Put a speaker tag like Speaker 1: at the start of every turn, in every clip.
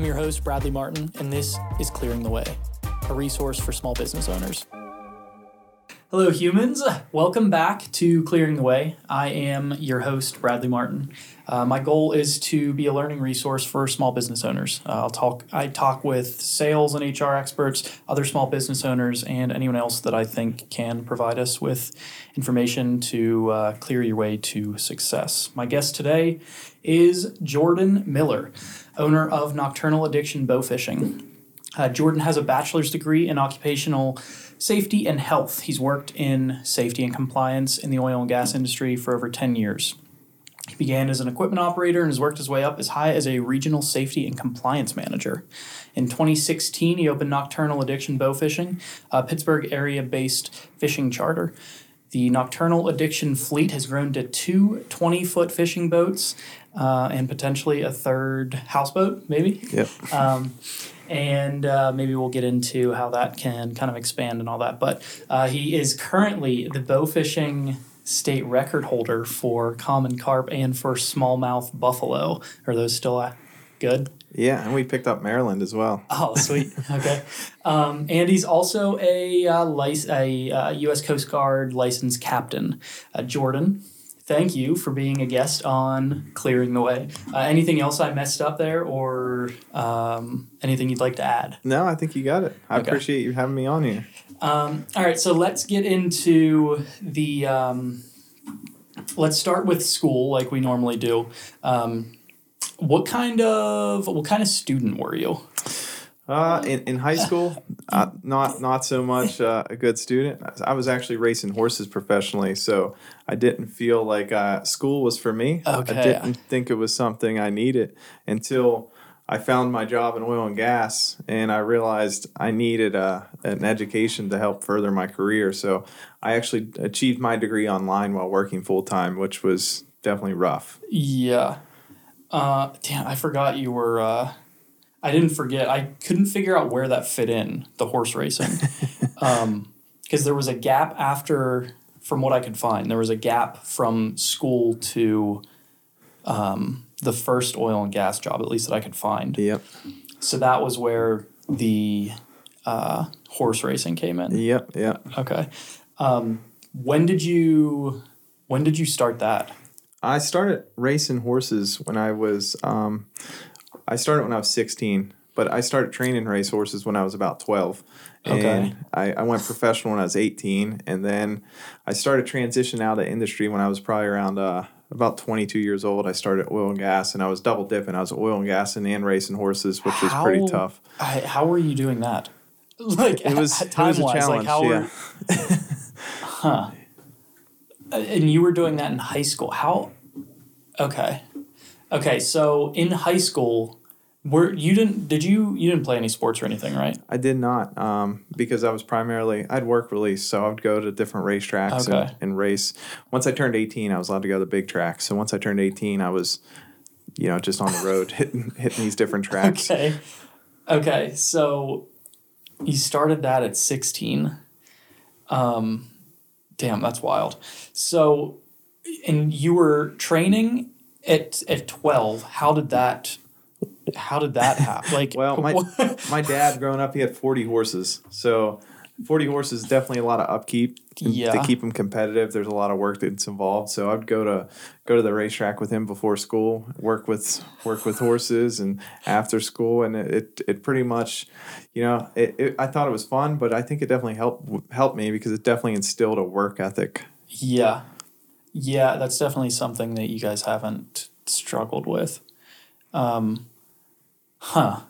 Speaker 1: I'm your host, Bradley Martin, and this is Clearing the Way, a resource for small business owners. Hello, humans. Welcome back to Clearing the Way. I am your host, Bradley Martin. Uh, my goal is to be a learning resource for small business owners. Uh, I'll talk. I talk with sales and HR experts, other small business owners, and anyone else that I think can provide us with information to uh, clear your way to success. My guest today is Jordon Miller, owner of Nocturnal Addiction Bow Fishing. Uh, Jordon has a bachelor's degree in occupational safety and health. He's worked in safety and compliance in the oil and gas industry for over 10 years. He began as an equipment operator and has worked his way up as high as a regional safety and compliance manager. In 2016, he opened Nocturnal Addiction Bow Fishing, a Pittsburgh area based fishing charter. The Nocturnal Addiction fleet has grown to two 20 foot fishing boats uh, and potentially a third houseboat, maybe.
Speaker 2: Yep.
Speaker 1: Um, and uh, maybe we'll get into how that can kind of expand and all that. But uh, he is currently the bow fishing state record holder for common carp and for smallmouth buffalo. Are those still uh, good?
Speaker 2: Yeah, and we picked up Maryland as well.
Speaker 1: Oh, sweet. Okay. Um, and he's also a, uh, lic- a uh, U.S. Coast Guard licensed captain. Uh, Jordon, thank you for being a guest on Clearing the Way. Uh, anything else I messed up there or um, anything you'd like to add?
Speaker 2: No, I think you got it. I
Speaker 1: Okay.
Speaker 2: appreciate you having me on here.
Speaker 1: Um, all right, so let's get into the. Um, let's start with school, like we normally do. Um, what kind of what kind of student were you?
Speaker 2: Uh, in, in high school, uh, not not so much uh, a good student. I was actually racing horses professionally, so I didn't feel like uh, school was for me.
Speaker 1: Okay.
Speaker 2: I didn't think it was something I needed until I found my job in oil and gas, and I realized I needed uh, an education to help further my career. So I actually achieved my degree online while working full time, which was definitely rough.
Speaker 1: Yeah. Uh, damn, I forgot you were. I didn't forget. I couldn't figure out where that fit in the horse racing, because there was a gap after, from what I could find, there was a gap from school to um, the first oil and gas job, at least that I could find.
Speaker 2: Yep.
Speaker 1: So that was where the uh, horse racing came in.
Speaker 2: Yep. Yep.
Speaker 1: Okay. Um, when did you when did you start that?
Speaker 2: I started racing horses when I was um, I started when I was 16, but I started training race horses when I was about 12. And
Speaker 1: Okay.
Speaker 2: I, I went professional when I was 18, and then I started transitioning out of industry when I was probably around uh, about 22 years old. I started oil and gas, and I was double dipping. I was oil and gassing and racing horses, which was pretty tough.
Speaker 1: I, how were you doing that? Like
Speaker 2: It was, it was a
Speaker 1: wise, like how
Speaker 2: yeah.
Speaker 1: were, huh? Uh, And you were doing that in high school. How? Okay, okay. So in high school, were you didn't did you you didn't play any sports or anything, right?
Speaker 2: I did not um, because I was primarily I'd work release, so I would go to different racetracks
Speaker 1: Okay.
Speaker 2: and, and race. Once I turned eighteen, I was allowed to go to the big tracks. So once I turned eighteen, I was, you know, just on the road hitting hitting these different tracks.
Speaker 1: Okay, okay. So you started that at sixteen. Um, damn, that's wild. So, and you were training at at twelve. How did that? How did that happen? Like,
Speaker 2: Well, my my dad growing up, he had forty horses, so. 40 horses definitely a lot of upkeep to-
Speaker 1: Yeah.
Speaker 2: to keep them competitive there's a lot of work that's involved so i'd go to go to the racetrack with him before school work with work with horses and after school and it it, it pretty much you know it, it, i thought it was fun but i think it definitely helped helped me because it definitely instilled a work ethic
Speaker 1: Yeah. Yeah, that's definitely something that you guys haven't struggled with. Um, huh.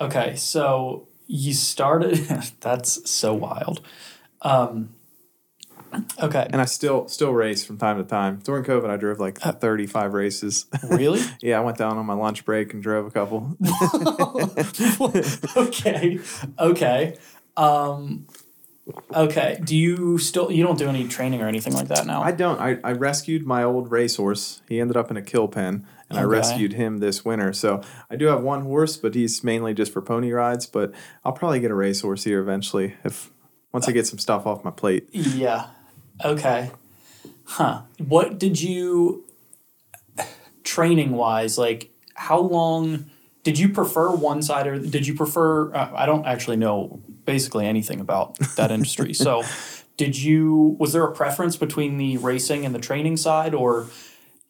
Speaker 1: Okay, so you started, that's so wild. Um, okay,
Speaker 2: and i still still race from time to time during covid i drove like 35 races
Speaker 1: really?
Speaker 2: yeah i went down on my lunch break and drove a couple
Speaker 1: okay, okay. Um, okay, do you still, you don't do any training or anything like that now?
Speaker 2: I don't. I, I rescued my old racehorse. He ended up in a kill pen, and I rescued him this winter. So I do have one horse, but he's mainly just for pony rides. But I'll probably get a racehorse here eventually if once I get some stuff off my plate.
Speaker 1: Yeah. Okay. Huh. What did you training wise like how long did you prefer one side or did you prefer? Uh, I don't actually know basically anything about that industry. So, did you? Was there a preference between the racing and the training side, or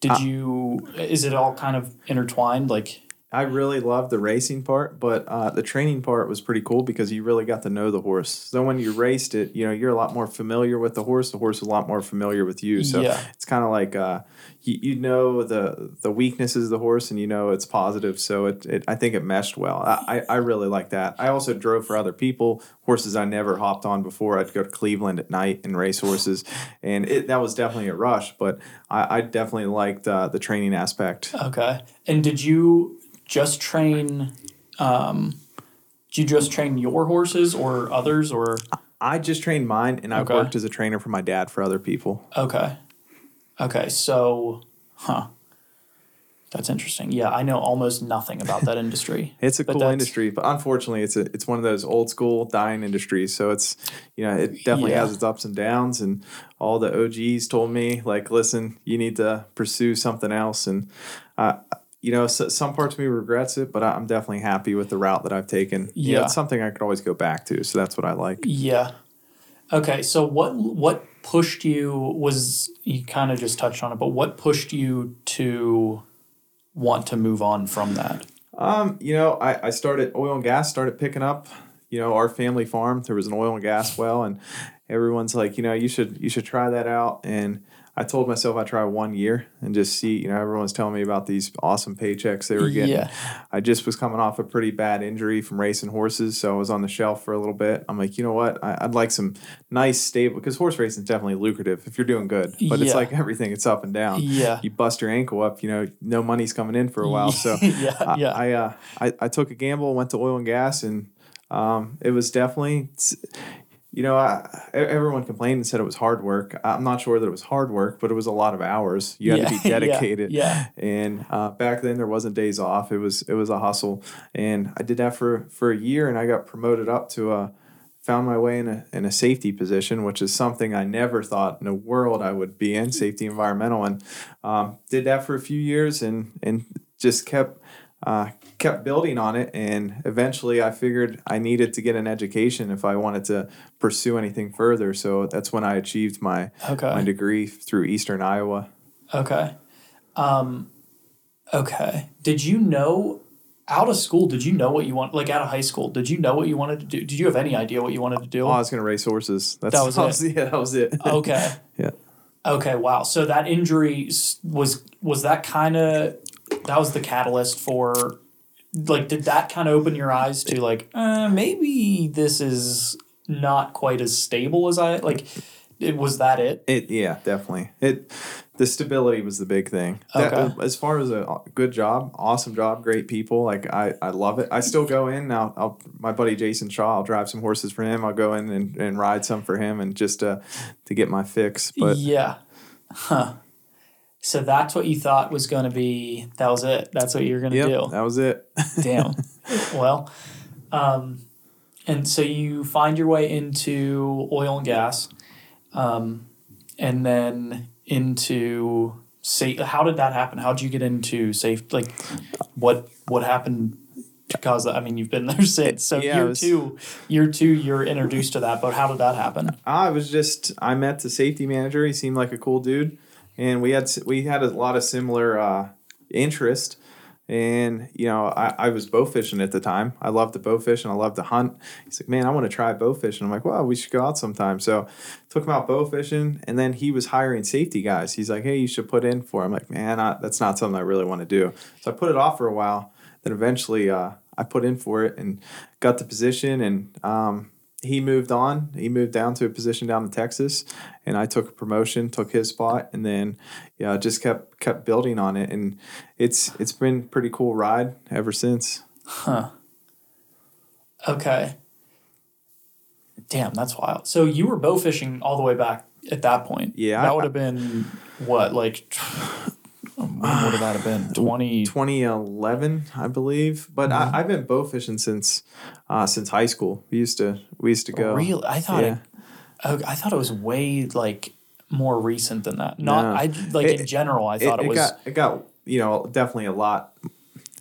Speaker 1: did
Speaker 2: Uh,
Speaker 1: you? Is it all kind of intertwined? Like,
Speaker 2: I really loved the racing part, but uh, the training part was pretty cool because you really got to know the horse. So when you raced it, you know, you're a lot more familiar with the horse. The horse is a lot more familiar with you. So
Speaker 1: Yeah.
Speaker 2: it's kind of like uh, you, you know the the weaknesses of the horse and you know it's positive. So it, it I think it meshed well. I, I I really like that. I also drove for other people horses I never hopped on before. I'd go to Cleveland at night and race horses, and it, that was definitely a rush. But I, I definitely liked uh, the training aspect.
Speaker 1: okay. And did you just train? Um, did you just train your horses or others or?
Speaker 2: I just trained mine, and I've
Speaker 1: Okay.
Speaker 2: worked as a trainer for my dad for other people.
Speaker 1: Okay. Okay. So, huh. That's interesting. Yeah, I know almost nothing about that industry.
Speaker 2: It's a cool industry, but unfortunately, it's a it's one of those old school dying industries. So it's you know it definitely
Speaker 1: Yeah.
Speaker 2: has its ups and downs. And all the OGs told me like, listen, you need to pursue something else. And uh, you know, so, some parts of me regrets it, but I- I'm definitely happy with the route that I've taken. You know,
Speaker 1: Yeah.
Speaker 2: it's something I could always go back to. So that's what I like.
Speaker 1: Yeah. Okay, so what what pushed you was you kind of just touched on it, but what pushed you to want to move on from that?
Speaker 2: Um, you know, I, I started oil and gas started picking up. You know, our family farm there was an oil and gas well, and everyone's like, you know, you should you should try that out. And I told myself I'd try one year and just see. You know, everyone's telling me about these awesome paychecks they were getting.
Speaker 1: Yeah.
Speaker 2: I just was coming off a pretty bad injury from racing horses, so I was on the shelf for a little bit. I'm like, you know what? I, I'd like some nice stable because horse racing is definitely lucrative if you're doing good, but it's like everything; it's up and down.
Speaker 1: Yeah.
Speaker 2: You bust your ankle up, you know, no money's coming in for a while. So
Speaker 1: yeah,
Speaker 2: I,
Speaker 1: yeah.
Speaker 2: I, uh, I I took a gamble, went to oil and gas, and um, it was definitely, you know, I, everyone complained and said it was hard work. I'm not sure that it was hard work, but it was a lot of hours. You had to
Speaker 1: Yeah,
Speaker 2: be
Speaker 1: yeah,
Speaker 2: dedicated.
Speaker 1: yeah.
Speaker 2: And uh, back then there wasn't days off. It was it was a hustle, and I did that for for a year, and I got promoted up to a. Found my way in a in a safety position, which is something I never thought in the world I would be in. Safety environmental, and um, did that for a few years, and and just kept uh, kept building on it. And eventually, I figured I needed to get an education if I wanted to pursue anything further. So that's when I achieved my
Speaker 1: Okay.
Speaker 2: my degree through Eastern Iowa.
Speaker 1: Okay. Um, okay. Did you know out of school? Did you know what you want? Like out of high school, did you know what you wanted to do? Did you have any idea what you wanted to do?
Speaker 2: Oh, I was going to race horses. That's
Speaker 1: That was
Speaker 2: yeah, that was it.
Speaker 1: okay.
Speaker 2: yeah.
Speaker 1: Okay. Wow. So that injury was was that kind of that was the catalyst for like did that kind of open your eyes to like uh, maybe this is not quite as stable as I like. It was that it.
Speaker 2: It yeah, definitely. It the stability was the big thing. That,
Speaker 1: Okay.
Speaker 2: as far as a good job, awesome job, great people. Like I, I love it. I still go in now. I'll, my buddy Jason Shaw. I'll drive some horses for him. I'll go in and, and ride some for him, and just uh, to get my fix. But
Speaker 1: yeah. Huh. So that's what you thought was going to be. That was it. That's what you were going to
Speaker 2: yeah,
Speaker 1: do.
Speaker 2: that was it.
Speaker 1: Damn. well, um, and so you find your way into oil and gas, um, and then into safe. How did that happen? How did you get into safe? Like, what what happened? to cause that? I mean, you've been there since. So
Speaker 2: Yeah,
Speaker 1: year
Speaker 2: was-
Speaker 1: two, year two, you're introduced to that. But how did that happen?
Speaker 2: I was just I met the safety manager. He seemed like a cool dude, and we had we had a lot of similar uh, interest. And you know, I, I was bow fishing at the time. I loved to bow fish and I loved to hunt. He's like, "Man, I want to try bow fishing." I'm like, "Well, we should go out sometime." So, took him out bow fishing, and then he was hiring safety guys. He's like, "Hey, you should put in for." I'm like, "Man, I, that's not something I really want to do." So I put it off for a while. Then eventually, uh, I put in for it and got the position. And um, he moved on. He moved down to a position down in Texas, and I took a promotion, took his spot, and then yeah, just kept kept building on it. And it's it's been a pretty cool ride ever since. Huh.
Speaker 1: Okay. Damn, that's wild. So you were bow fishing all the way back at that point.
Speaker 2: Yeah,
Speaker 1: That would have been what, like when would that have been? Twenty
Speaker 2: 2011, I believe. But I, I've been bow fishing since uh, since high school. We used to we used to go.
Speaker 1: Really? I thought
Speaker 2: Yeah.
Speaker 1: it oh, I thought it was way like more recent than that. Not
Speaker 2: No.
Speaker 1: I like in general I
Speaker 2: It,
Speaker 1: thought it,
Speaker 2: it
Speaker 1: was
Speaker 2: got it got you know definitely a lot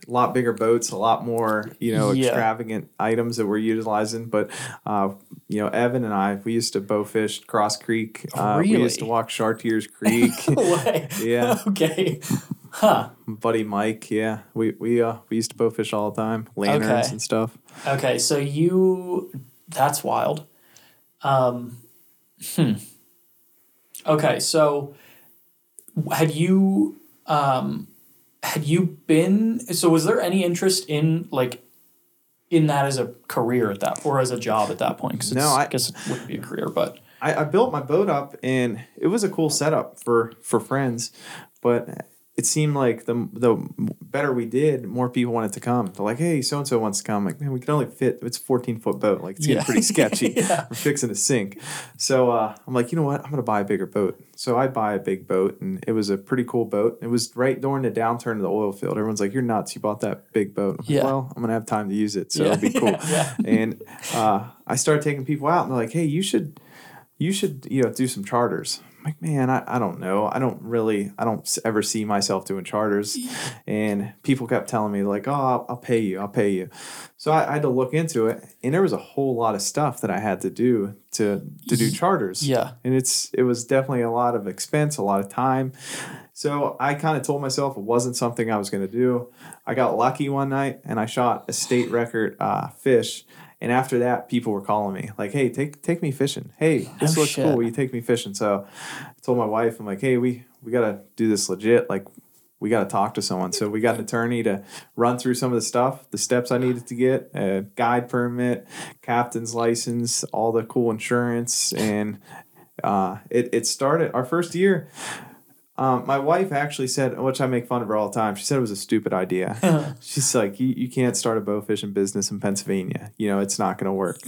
Speaker 2: a lot bigger boats, a lot more you know
Speaker 1: Yeah.
Speaker 2: extravagant items that we're utilizing. But uh, you know, Evan and I, we used to bow fish Cross Creek. Uh, We used to walk Chartiers Creek. Yeah.
Speaker 1: Okay. Huh.
Speaker 2: Buddy Mike, yeah, we we uh we used to bow fish all the time, lanterns
Speaker 1: Okay.
Speaker 2: and stuff.
Speaker 1: Okay. So you, that's wild. Um, hmm. Okay. So had you, um, had you been, so was there any interest in like, in that as a career at that, or as a job at that point? 'Cause
Speaker 2: No,
Speaker 1: it's-
Speaker 2: I-
Speaker 1: I guess it wouldn't be a career, but
Speaker 2: I, I built my boat up and it was a cool setup for for friends, but it seemed like the the better we did, more people wanted to come. They're like, "Hey, so and so wants to come." Like, man, we can only fit. It's a fourteen foot boat. Like, it's getting
Speaker 1: Yeah.
Speaker 2: pretty sketchy.
Speaker 1: Yeah.
Speaker 2: We're fixing to sink. So uh, I'm like, you know what? I'm gonna buy a bigger boat. So I buy a big boat, and it was a pretty cool boat. It was right during the downturn of the oil field. Everyone's like, "You're nuts! You bought that big boat." I'm like,
Speaker 1: Yeah.
Speaker 2: well, I'm gonna have time to use it, so
Speaker 1: Yeah.
Speaker 2: it'll be cool.
Speaker 1: Yeah.
Speaker 2: And uh, I started taking people out, and they're like, "Hey, you should." you should you know do some charters like man I, I don't know. I don't really i don't ever see myself doing charters. And people kept telling me like oh i'll, I'll pay you i'll pay you. So I, I had to look into it and there was a whole lot of stuff that i had to do to to do charters.
Speaker 1: Yeah.
Speaker 2: and it's it was definitely a lot of expense a lot of time. So i kind of told myself it wasn't something i was going to do. I got lucky one night and i shot a state record uh, fish and after that people were calling me like hey take take me fishing hey this
Speaker 1: No
Speaker 2: looks
Speaker 1: shit.
Speaker 2: cool will you take me fishing so i told my wife i'm like hey we we got to do this legit like we got to talk to someone. So we got an attorney to run through some of the stuff, the steps I needed to get, a guide permit, captain's license, all the cool insurance, and uh, it it started our first year. Um, my wife actually said, which I make fun of her all the time. She said it was a stupid idea. She's like, you, you can't start a bow fishing business in Pennsylvania. You know, it's not going to work.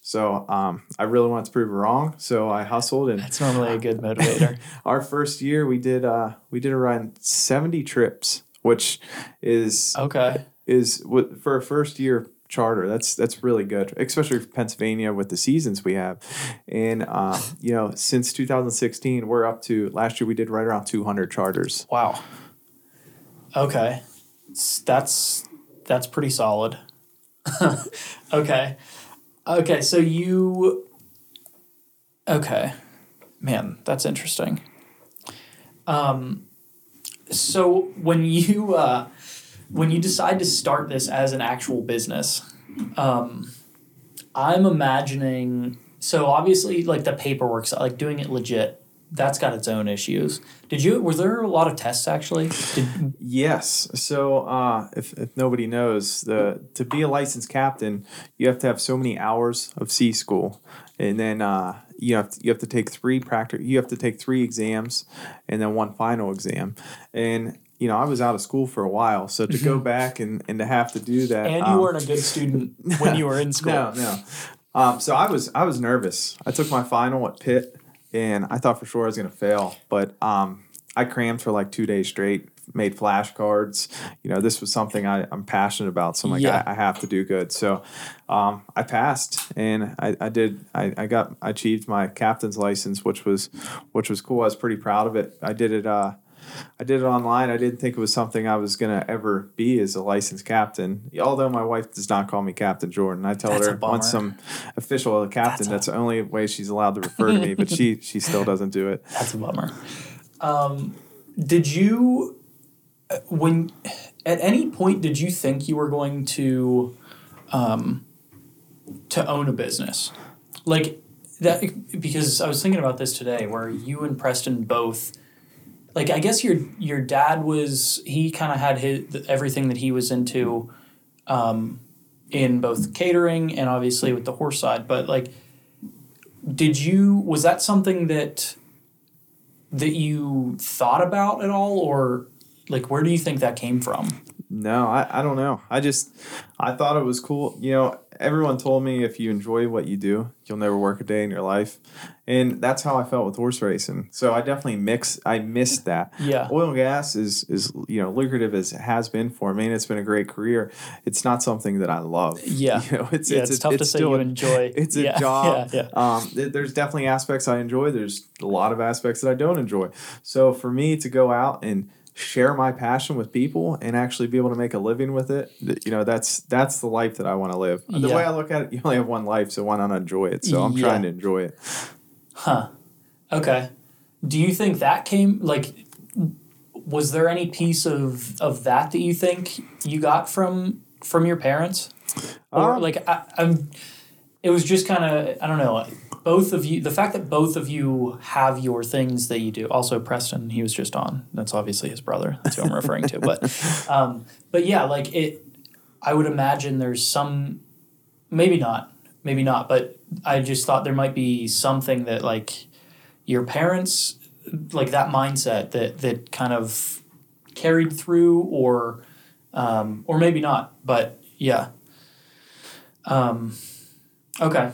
Speaker 2: So um, I really wanted to prove her wrong. So I hustled and
Speaker 1: That's normally a good motivator.
Speaker 2: our first year we did uh we did around 70 trips which is
Speaker 1: Okay.
Speaker 2: is what for a first year charter that's that's really good especially for pennsylvania with the seasons we have and um, you know since 2016 we're up to last year we did right around 200 charters
Speaker 1: Wow. Okay. That's that's pretty solid. okay. Okay, so you Okay. Man, that's interesting. Um so when you uh when you decide to start this as an actual business, um I'm imagining so obviously like the paperwork like doing it legit, that's got its own issues. Did you were there a lot of tests actually? Did,
Speaker 2: Yes. So, uh, if, if nobody knows, the to be a licensed captain, you have to have so many hours of sea school, and then uh, you have to, you have to take three practice. You have to take three exams, and then one final exam. And you know, I was out of school for a while, so to go back and, and to have to do that,
Speaker 1: and you
Speaker 2: um,
Speaker 1: weren't a good student when you were in school.
Speaker 2: no, no. Um, so I was I was nervous. I took my final at Pitt, and I thought for sure I was going to fail. But um, I crammed for like two days straight. Made flashcards. You know, this was something I, I'm passionate about. So I'm like,
Speaker 1: Yeah.
Speaker 2: I, I have to do good. So um, I passed, and I, I did. I, I got I achieved my captain's license, which was which was cool. I was pretty proud of it. I did it. Uh, I did it online. I didn't think it was something I was gonna ever be as a licensed captain. Although my wife does not call me Captain Jordon, I tell
Speaker 1: That's
Speaker 2: her once I'm official captain.
Speaker 1: That's
Speaker 2: That's, the only way she's allowed to refer to me. But she she still doesn't do it.
Speaker 1: That's a bummer. Um, did you, when, at any point, did you think you were going to, um, to own a business? Like that, because I was thinking about this today, where you and Preston both, like, I guess your your dad was he kind of had his everything that he was into, um, in both catering and obviously with the horse side, but like. Did you was that something that that you thought about at all or like where do you think that came from
Speaker 2: No, I, I don't know. I just I thought it was cool. You know, everyone told me if you enjoy what you do, you'll never work a day in your life. And that's how I felt with horse racing. So I definitely mix I missed that.
Speaker 1: Yeah.
Speaker 2: Oil and gas is is you know, lucrative as it has been for me and it's been a great career. It's not something that I love.
Speaker 1: Yeah.
Speaker 2: You know, it's
Speaker 1: yeah
Speaker 2: it's,
Speaker 1: it's,
Speaker 2: a-
Speaker 1: tough to
Speaker 2: it's
Speaker 1: say
Speaker 2: still
Speaker 1: you
Speaker 2: a-
Speaker 1: enjoy
Speaker 2: it's a
Speaker 1: yeah,
Speaker 2: job.
Speaker 1: yeah, yeah.
Speaker 2: Um, there's definitely aspects I enjoy. There's a lot of aspects that I don't enjoy. So for me to go out and share my passion with people and actually be able to make a living with it, you know, that's that's the life that I want to live. The way I look at it, you only have one life, so why not enjoy it? So I'm
Speaker 1: Yeah.
Speaker 2: trying to enjoy it.
Speaker 1: Huh. Okay. Do you think that came like was there any piece of of that that you think you got from from your parents? Or
Speaker 2: Um,
Speaker 1: like I, I'm it was just kind of I don't know. Both of you, the fact that both of you have your things that you do. Also, Preston, he was just on. That's obviously his brother. That's who I'm referring to. But, um, but yeah, like it. I would imagine there's some, maybe not, maybe not. But I just thought there might be something that like your parents, like that mindset that that kind of carried through, or, um, or maybe not. But yeah. Um, okay.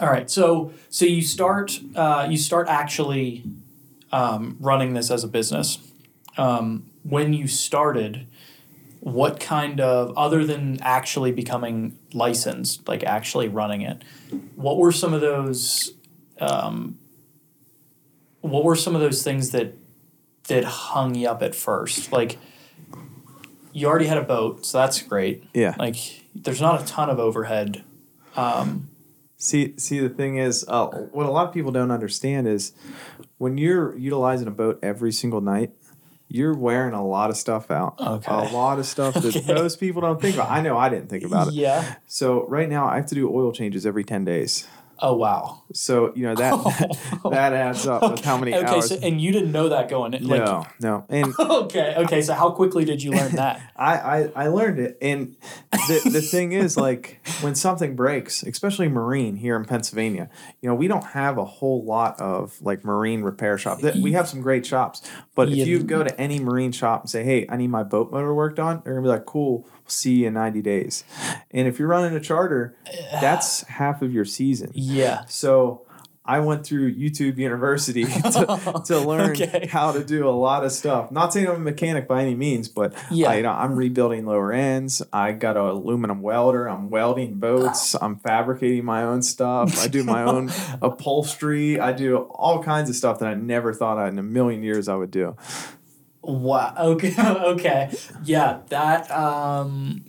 Speaker 1: All right. So so you start uh, you start actually um, running this as a business. Um, when you started, what kind of other than actually becoming licensed, like actually running it, what were some of those? Um, what were some of those things that that hung you up at first? Like you already had a boat, so that's great.
Speaker 2: Yeah.
Speaker 1: Like there's not a ton of overhead. Um,
Speaker 2: See, see, the thing is, uh, what a lot of people don't understand is when you're utilizing a boat every single night, you're wearing a lot of stuff out.
Speaker 1: Okay.
Speaker 2: A lot of stuff that
Speaker 1: Okay.
Speaker 2: most people don't think about. I know I didn't think about it.
Speaker 1: Yeah.
Speaker 2: So right now I have to do oil changes every ten days.
Speaker 1: Oh wow.
Speaker 2: So you know that that adds up with how many
Speaker 1: okay,
Speaker 2: hours.
Speaker 1: so and you didn't know that going in. Like,
Speaker 2: no, no, and
Speaker 1: okay, okay. So how quickly did you learn that?
Speaker 2: I, I I learned it, and the the thing is, like when something breaks, especially marine here in Pennsylvania, you know, we don't have a whole lot of like marine repair shops. We have some great shops, but
Speaker 1: Yeah.
Speaker 2: if you go to any marine shop and say, "Hey, I need my boat motor worked on," they're gonna be like, "Cool, see you in ninety days." And if you're running a charter, that's half of your season.
Speaker 1: Yeah.
Speaker 2: So I went through YouTube University to, to learn
Speaker 1: Okay.
Speaker 2: how to do a lot of stuff. Not saying I'm a mechanic by any means, but
Speaker 1: Yeah.
Speaker 2: I, you know, I'm rebuilding lower ends. I got an aluminum welder. I'm welding boats. I'm fabricating my own stuff. I do my own upholstery. I do all kinds of stuff that I never thought I, in a million years I would do.
Speaker 1: Wow. Okay. okay. Yeah. That um,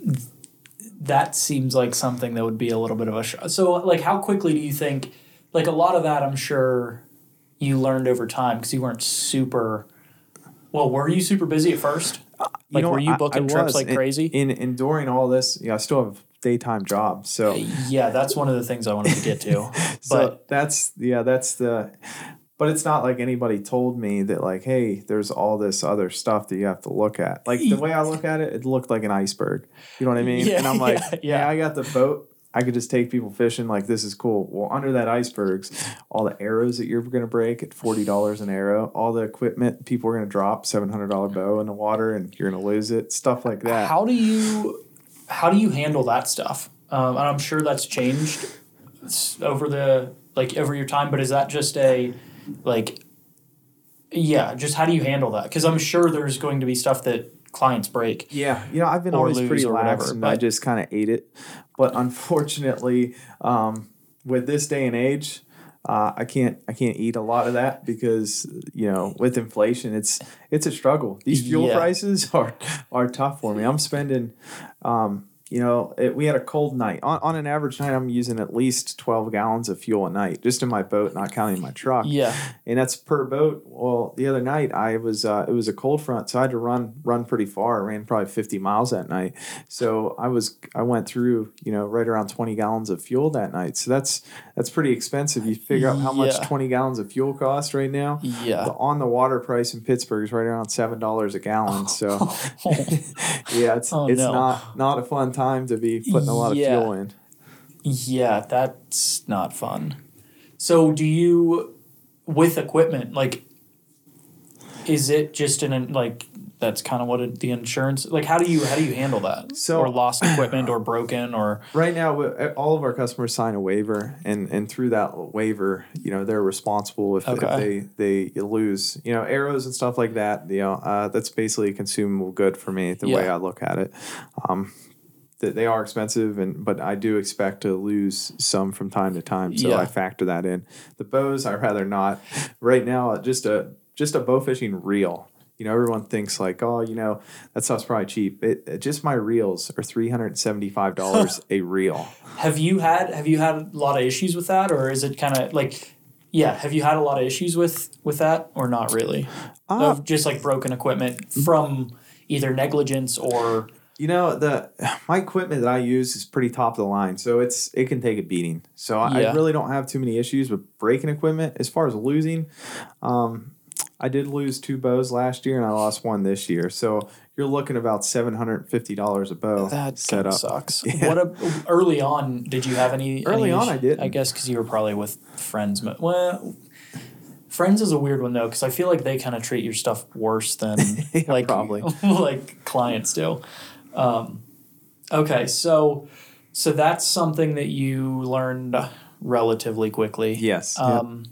Speaker 1: that seems like something that would be a little bit of a sh- so like how quickly do you think like a lot of that I'm sure you learned over time because you weren't super. Well, were you super busy at first? Like, were you booking
Speaker 2: I
Speaker 1: trips
Speaker 2: was.
Speaker 1: like
Speaker 2: In-
Speaker 1: crazy?
Speaker 2: In, in during all this, yeah, I still have daytime jobs. So
Speaker 1: Yeah, that's one of the things I wanted to get to.
Speaker 2: so
Speaker 1: but
Speaker 2: that's yeah that's the but it's not like anybody told me that like hey there's all this other stuff that you have to look at. Like the way i look at it it looked like an iceberg. You know what i mean?
Speaker 1: Yeah,
Speaker 2: and i'm like
Speaker 1: yeah,
Speaker 2: yeah, i got the boat. I could just take people fishing like this is cool. Well under that icebergs all the arrows that you're going to break at $40 an arrow all the equipment people are going to drop $700 bow in the water and you're going to lose it stuff like that.
Speaker 1: How do you how do you handle that stuff? Um, and I'm sure that's changed over the like over your time. But is that just a like yeah? Just how do you handle that? Because I'm sure there's going to be stuff that clients break.
Speaker 2: Yeah, you know, I've been always pretty lax,
Speaker 1: whatever,
Speaker 2: and
Speaker 1: but-
Speaker 2: I just kind of ate it. But unfortunately, um, with this day and age, uh, I can't I can't eat a lot of that because you know with inflation, it's it's a struggle. These fuel
Speaker 1: Yeah.
Speaker 2: prices are are tough for me. I'm spending. Um, you know, it, we had a cold night. On, on an average night, I'm using at least 12 gallons of fuel a night, just in my boat, not counting my truck
Speaker 1: Yeah,
Speaker 2: and that's per boat. Well, the other night I was uh, it was a cold front, so I had to run run pretty far. I ran probably fifty miles that night. So I was I went through you know right around twenty gallons of fuel that night. So that's that's pretty expensive. You figure out how much
Speaker 1: Yeah.
Speaker 2: twenty gallons of fuel costs right now.
Speaker 1: yeah.
Speaker 2: The on the water price in Pittsburgh is right around seven dollars a gallon. So yeah, it's
Speaker 1: Oh,
Speaker 2: it's
Speaker 1: no.
Speaker 2: not not a fun time to be putting a lot of fuel in.
Speaker 1: Yeah, that's not fun. So, do you, with equipment, like, is it just an like that's kind of what it, the insurance like? How do you how do you handle that?
Speaker 2: So-
Speaker 1: or lost equipment or broken or
Speaker 2: Right now, all of our customers sign a waiver, and, and through that waiver, you know, they're responsible if, if they they lose, you know, arrows and stuff like that. You know, uh, that's basically a consumable good for me. The way I look at it, um, that they are expensive, and but I do expect to lose some from time to time, so
Speaker 1: Yeah.
Speaker 2: I factor that in. The bows, I rather not. Right now, just a just a bow fishing reel. You know, everyone thinks like, oh, you know, that stuff's probably cheap. It, it just my reels are three hundred seventy five dollars a reel.
Speaker 1: Have you had have you had a lot of issues with that, or is it kind of like, yeah? Have you had a lot of issues with with that, or not really?
Speaker 2: Uh,
Speaker 1: of just like broken equipment from either negligence or
Speaker 2: You know the my equipment that I use is pretty top of the line, so it's it can take a beating. So I,
Speaker 1: Yeah.
Speaker 2: I really don't have too many issues with breaking equipment. As far as losing, um, I did lose two bows last year, and I lost one this year. So you're looking about seven hundred fifty dollars a bow
Speaker 1: that
Speaker 2: set up.
Speaker 1: sucks.
Speaker 2: Yeah.
Speaker 1: What a, early on did you have any?
Speaker 2: Early
Speaker 1: any
Speaker 2: on, I didn't.
Speaker 1: I guess because you were probably with friends. Well, friends is a weird one though because I feel like they kind of treat your stuff worse than
Speaker 2: Yeah,
Speaker 1: like
Speaker 2: probably.
Speaker 1: like clients do. Um, okay, so so that's something that you learned relatively quickly.
Speaker 2: Yes, yep.
Speaker 1: Um,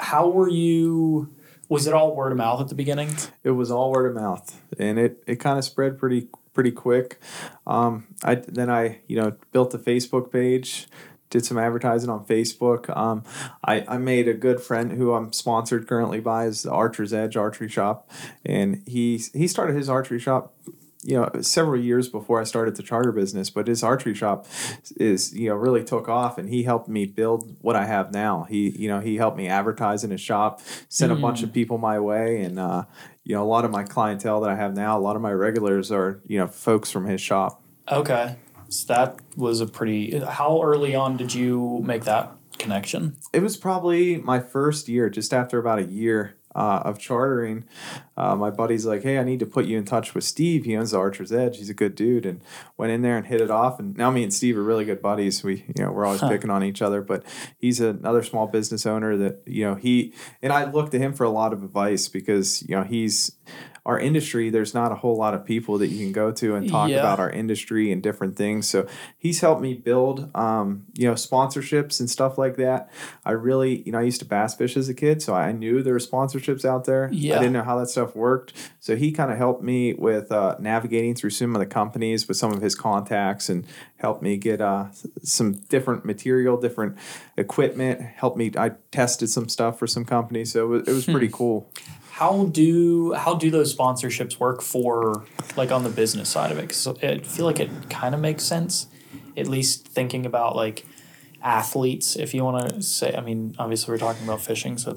Speaker 1: How were you? Was it all word of mouth at the beginning?
Speaker 2: it was all word of mouth, and it it kind of spread pretty pretty quick. Um, I then I you know built a Facebook page, did some advertising on Facebook. Um, I I made a good friend who I'm sponsored currently by is the Archer's Edge Archery Shop, and he he started his archery shop. You know, several years before I started the charter business, but his archery shop is you know really took off, and he helped me build what I have now. He you know he helped me advertise in his shop, sent a bunch of people my way, and uh, you know a lot of my clientele that I have now, a lot of my regulars are you know folks from his shop.
Speaker 1: Okay, so that was a pretty. How early on did you make that connection?
Speaker 2: It was probably my first year, just after about a year uh, of chartering. Uh, my buddy's like, "Hey, I need to put you in touch with Steve. He owns the Archer's Edge. He's a good dude." And went in there and hit it off. And now me and Steve are really good buddies. We, you know, we're always
Speaker 1: Huh.
Speaker 2: picking on each other. But he's another small business owner that you know he and I look to him for a lot of advice because you know he's our industry. There's not a whole lot of people that you can go to and talk
Speaker 1: Yeah.
Speaker 2: about our industry and different things. So he's helped me build, um, you know, sponsorships and stuff like that. I really, you know, I used to bass fish as a kid, so I knew there were sponsorships out there.
Speaker 1: Yeah.
Speaker 2: I didn't know how that stuff worked. So he kind of helped me with uh, navigating through some of the companies with some of his contacts and helped me get uh, some different material, different equipment. Helped me. I tested some stuff for some companies, so it was, it was pretty cool.
Speaker 1: How do how do those sponsorships work for like on the business side of it? Because I feel like it kind of makes sense, at least thinking about like athletes. If you want to say, I mean, obviously we're talking about fishing, so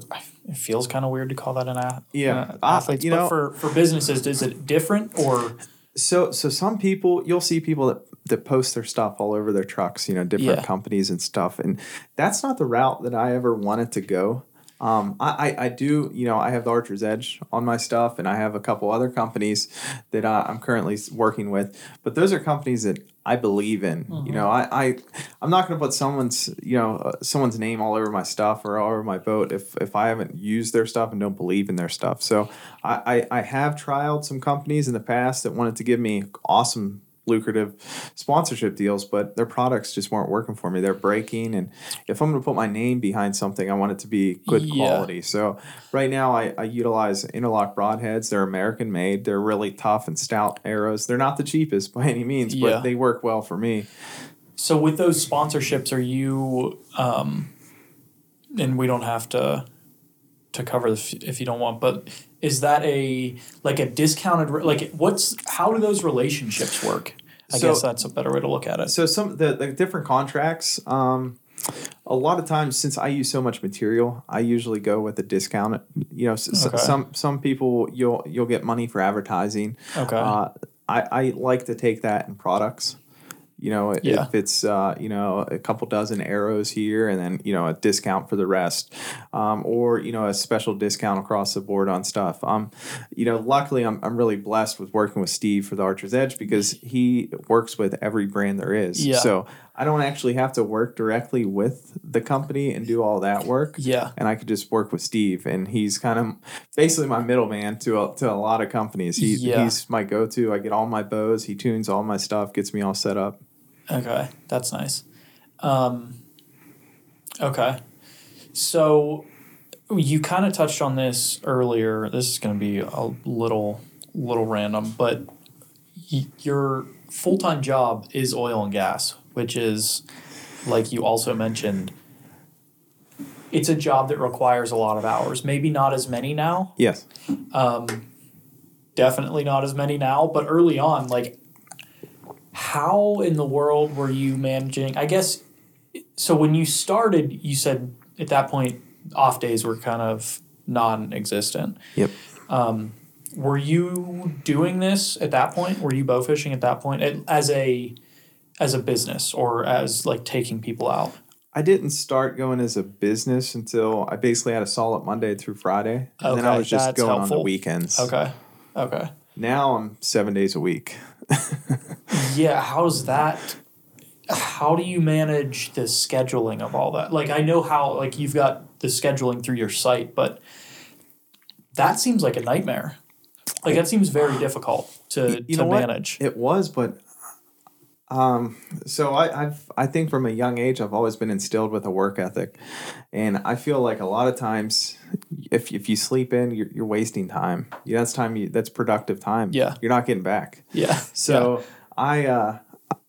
Speaker 1: it feels kind of weird to call that an ath-
Speaker 2: Yeah.
Speaker 1: athletes.
Speaker 2: you
Speaker 1: but
Speaker 2: know-
Speaker 1: for for businesses, is it different or
Speaker 2: So so some people you'll see people that that post their stuff all over their trucks, you know, different
Speaker 1: Yeah.
Speaker 2: companies and stuff, and that's not the route that I ever wanted to go. Um, I, I, I do, you know, I have the Archer's Edge on my stuff, and I have a couple other companies that uh, I'm currently working with. But those are companies that I believe in. You know, I, I I'm not going to put someone's, you know, uh, someone's name all over my stuff or all over my boat if if I haven't used their stuff and don't believe in their stuff. So I, I, I have trialed some companies in the past that wanted to give me awesome lucrative sponsorship deals, but their products just weren't working for me. They're breaking, and if I'm going to put my name behind something, I want it to be good
Speaker 1: Yeah.
Speaker 2: quality. So right now, I, I utilize interlock broadheads. They're American made. They're really tough and stout arrows. They're not the cheapest by any means,
Speaker 1: Yeah.
Speaker 2: but they work well for me.
Speaker 1: So with those sponsorships, are you? Um, and we don't have to to cover this if you don't want, but is that a like a discounted like what's how do those relationships work? I
Speaker 2: So-
Speaker 1: guess that's a better way to look at it.
Speaker 2: So some the, the different contracts. Um, a lot of times, since I use so much material, I usually go with a discount. You know,
Speaker 1: Okay.
Speaker 2: some some people you'll you'll get money for advertising.
Speaker 1: Okay.
Speaker 2: Uh, I, I like to take that in products. You know,
Speaker 1: Yeah.
Speaker 2: if it's uh, you know a couple dozen arrows here, and then you know a discount for the rest, um, or you know a special discount across the board on stuff. Um, you know, luckily I'm I'm really blessed with working with Steve for the Archer's Edge because he works with every brand there is.
Speaker 1: Yeah.
Speaker 2: So I don't actually have to work directly with the company and do all that work
Speaker 1: yeah.
Speaker 2: and I could just work with Steve, and he's kind of basically my middleman to a, to a lot of companies. He,
Speaker 1: Yeah.
Speaker 2: He's my go to. I get all my bows. He tunes all my stuff, gets me all set up.
Speaker 1: Okay, that's nice. Um, okay, so you kind of touched on this earlier. This is going to be a little little random, but y- your full time job is oil and gas, which is like you also mentioned. It's a job that requires a lot of hours. Maybe not as many now,
Speaker 2: Yes.
Speaker 1: um, definitely not as many now, but early on, like, how in the world were you managing? I guess so. When you started, you said at that point off days were kind of non-existent.
Speaker 2: Yep.
Speaker 1: Um, were you doing this at that point? Were you bow fishing at that point as a as a business or as like taking people out?
Speaker 2: I didn't start going as a business until I basically had a solid Monday through Friday, and then I was just going on the weekends.
Speaker 1: Okay. Okay.
Speaker 2: Now I'm seven days a week.
Speaker 1: Yeah, how's that? How do you manage the scheduling of all that? Like, I know how, like, you've got the scheduling through your site, but that seems like a nightmare. Like, that seems very difficult to,
Speaker 2: You
Speaker 1: to
Speaker 2: know what?
Speaker 1: manage.
Speaker 2: It was, but um, so I, I've I think from a young age I've always been instilled with a work ethic, and I feel like a lot of times if if you sleep in, you're, you're wasting time. Yeah, that's time you that's productive time.
Speaker 1: Yeah.
Speaker 2: you're not getting back.
Speaker 1: Yeah.
Speaker 2: So I uh,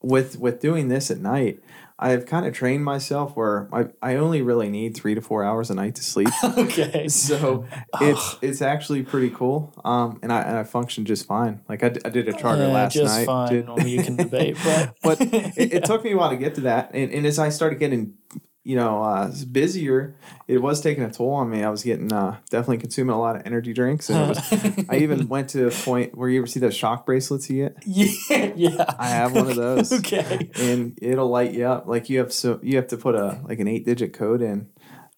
Speaker 2: with with doing this at night. I've kind of trained myself where I, I only really need three to four hours a night to sleep.
Speaker 1: Okay.
Speaker 2: So it's it's actually pretty cool, um, and I and I function just fine. Like I, d- I did a charter
Speaker 1: Uh,
Speaker 2: last
Speaker 1: just
Speaker 2: night,
Speaker 1: fine.
Speaker 2: did-
Speaker 1: you can debate, but
Speaker 2: but it, it took me a while to get to that. And, and as I started getting, you know, uh, busier, it was taking a toll on me. I was getting uh, definitely consuming a lot of energy drinks, and was, I even went to a point where you ever see those shock bracelets you get.
Speaker 1: yeah, yeah.
Speaker 2: I have one of those.
Speaker 1: okay.
Speaker 2: and it'll light you up. Like you have so you have to put a like an eight digit code in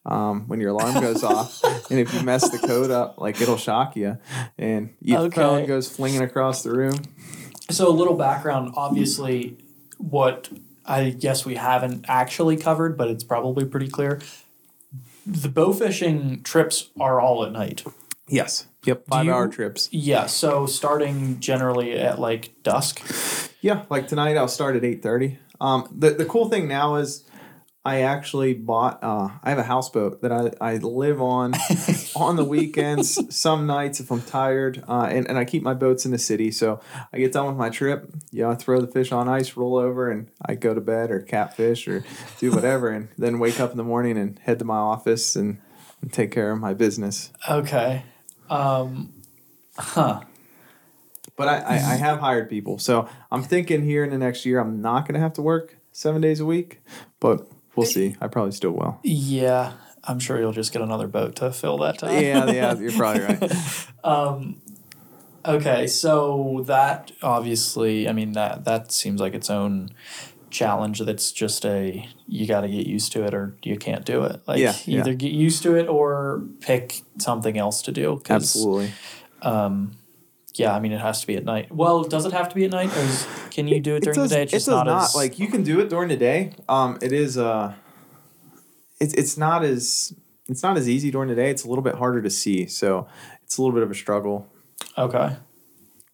Speaker 2: um, when your alarm goes off, and if you mess the code up, like it'll shock you, and your
Speaker 1: Okay.
Speaker 2: phone goes flinging across the room.
Speaker 1: So a little background, obviously, what I guess we haven't actually covered, but it's probably pretty clear. The bow fishing trips are all at night.
Speaker 2: Yes. Yep. Five
Speaker 1: you-
Speaker 2: hour trips.
Speaker 1: Yeah, so starting generally at like dusk.
Speaker 2: Yeah. Like tonight, I'll start at eight thirty. Um, the the cool thing now is. I actually bought. Uh, I have a houseboat that I, I live on on the weekends. Some nights if I'm tired, uh, and and I keep my boats in the city. So I get done with my trip. You know, I throw the fish on ice, roll over, and I go to bed or catfish or do whatever, and then wake up in the morning and head to my office and, and take care of my business.
Speaker 1: Okay. Um, huh.
Speaker 2: But I, I, I have hired people, so I'm thinking here in the next year I'm not going to have to work seven days a week, but we'll see. I probably still will.
Speaker 1: Yeah, I'm sure you'll just get another boat to fill that time.
Speaker 2: Yeah, yeah, you're probably right.
Speaker 1: Um, okay, so that obviously, I mean that that seems like its own challenge. That's just a you got to get used to it, or you can't do it. Like
Speaker 2: Yeah, yeah.
Speaker 1: either get used to it or pick something else to do.
Speaker 2: Absolutely.
Speaker 1: Um, yeah, I mean it has to be at night. Well, does it have to be at night, or is, can you do it during
Speaker 2: does,
Speaker 1: the day? It's
Speaker 2: it does
Speaker 1: not,
Speaker 2: not,
Speaker 1: as
Speaker 2: like you can do it during the day. Um, it is uh, it's it's not as it's not as easy during the day. It's a little bit harder to see, so it's a little bit of a struggle.
Speaker 1: okay.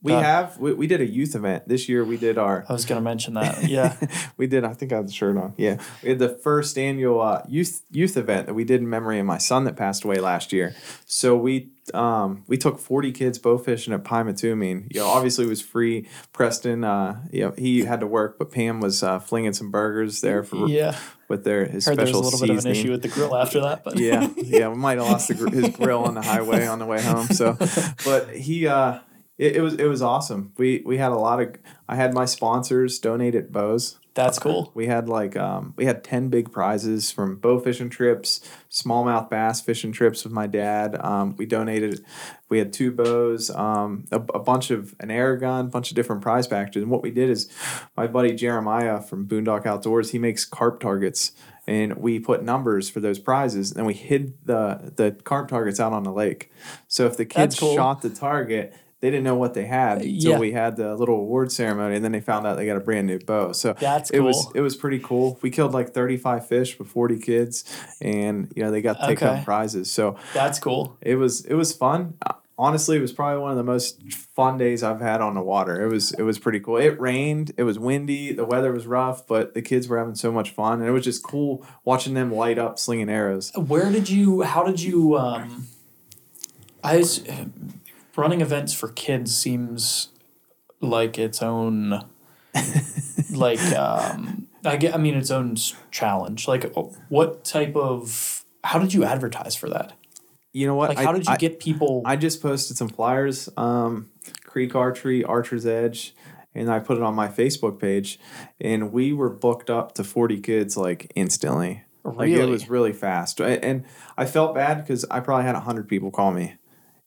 Speaker 2: We
Speaker 1: it.
Speaker 2: have we, we did a youth event this year. We did our
Speaker 1: I was gonna mention that. Yeah.
Speaker 2: we did. I think I have the shirt on. Yeah, we had the first annual uh, youth youth event that we did in memory of my son that passed away last year. So we um, we took forty kids bow fishing at Pymatuming. You know, obviously it was free. Preston, uh, you know, he had to work, but Pam was uh, flinging some burgers there for
Speaker 1: yeah.
Speaker 2: with their his
Speaker 1: Heard there was a
Speaker 2: special
Speaker 1: little bit of an issue with the grill after that, but
Speaker 2: yeah, yeah, we might have lost the, gr- his grill on the highway on the way home. So, but he, uh, it, it was it was awesome. We we had a lot of. I had my sponsors donated bows.
Speaker 1: that's cool.
Speaker 2: We had like um, we had ten big prizes from bow fishing trips, smallmouth bass fishing trips with my dad. Um, we donated. We had two bows, um, a, a bunch of an air gun, a bunch of different prize packages. And what we did is, my buddy Jeremiah from Boondock Outdoors, he makes carp targets, and we put numbers for those prizes, and we hid the the carp targets out on the lake. So if the kids
Speaker 1: cool.
Speaker 2: shot the target. They didn't know what they had until
Speaker 1: Yeah.
Speaker 2: we had the little award ceremony, and then they found out they got a brand new bow. So
Speaker 1: That's
Speaker 2: it was it was pretty cool. We killed like 35 fish with 40 kids and you know they got to take
Speaker 1: Okay.
Speaker 2: home prizes. So
Speaker 1: That's cool.
Speaker 2: it was it was fun. Uh, Honestly, it was probably one of the most fun days I've had on the water. It was it was pretty cool. It rained, it was windy, the weather was rough, but the kids were having so much fun and it was just cool watching them light up slinging arrows.
Speaker 1: Where did you? How did you? Um, I was, running events for kids seems like its own, like um, I get. I mean, its own challenge. Like, uh, what type of? How did you advertise for that?
Speaker 2: You know what?
Speaker 1: Like,
Speaker 2: I-
Speaker 1: how did you
Speaker 2: I-
Speaker 1: get people?
Speaker 2: I just posted some flyers. Um, Creek Archery, Archer's Edge, and I put it on my Facebook page, and we were booked up to forty kids like instantly. Like it was really fast, and I felt bad because I probably had hundred people call me.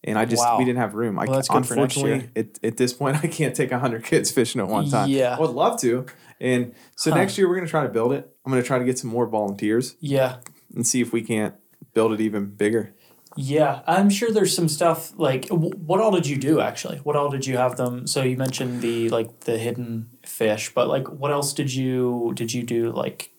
Speaker 2: And I just
Speaker 1: Wow.
Speaker 2: we didn't have room. I
Speaker 1: Well, that's good for next
Speaker 2: unfortunately at, at this point I can't take hundred kids fishing at one time.
Speaker 1: Yeah.
Speaker 2: I would love to. And so
Speaker 1: Huh.
Speaker 2: next year we're gonna try to build it. I'm gonna try to get some more volunteers
Speaker 1: Yeah.
Speaker 2: and see if we can't build it even bigger.
Speaker 1: Yeah, I'm sure there's some stuff like w- what all did you do actually? What all did you have them? So you mentioned the like the hidden fish, but like what else did you did you do like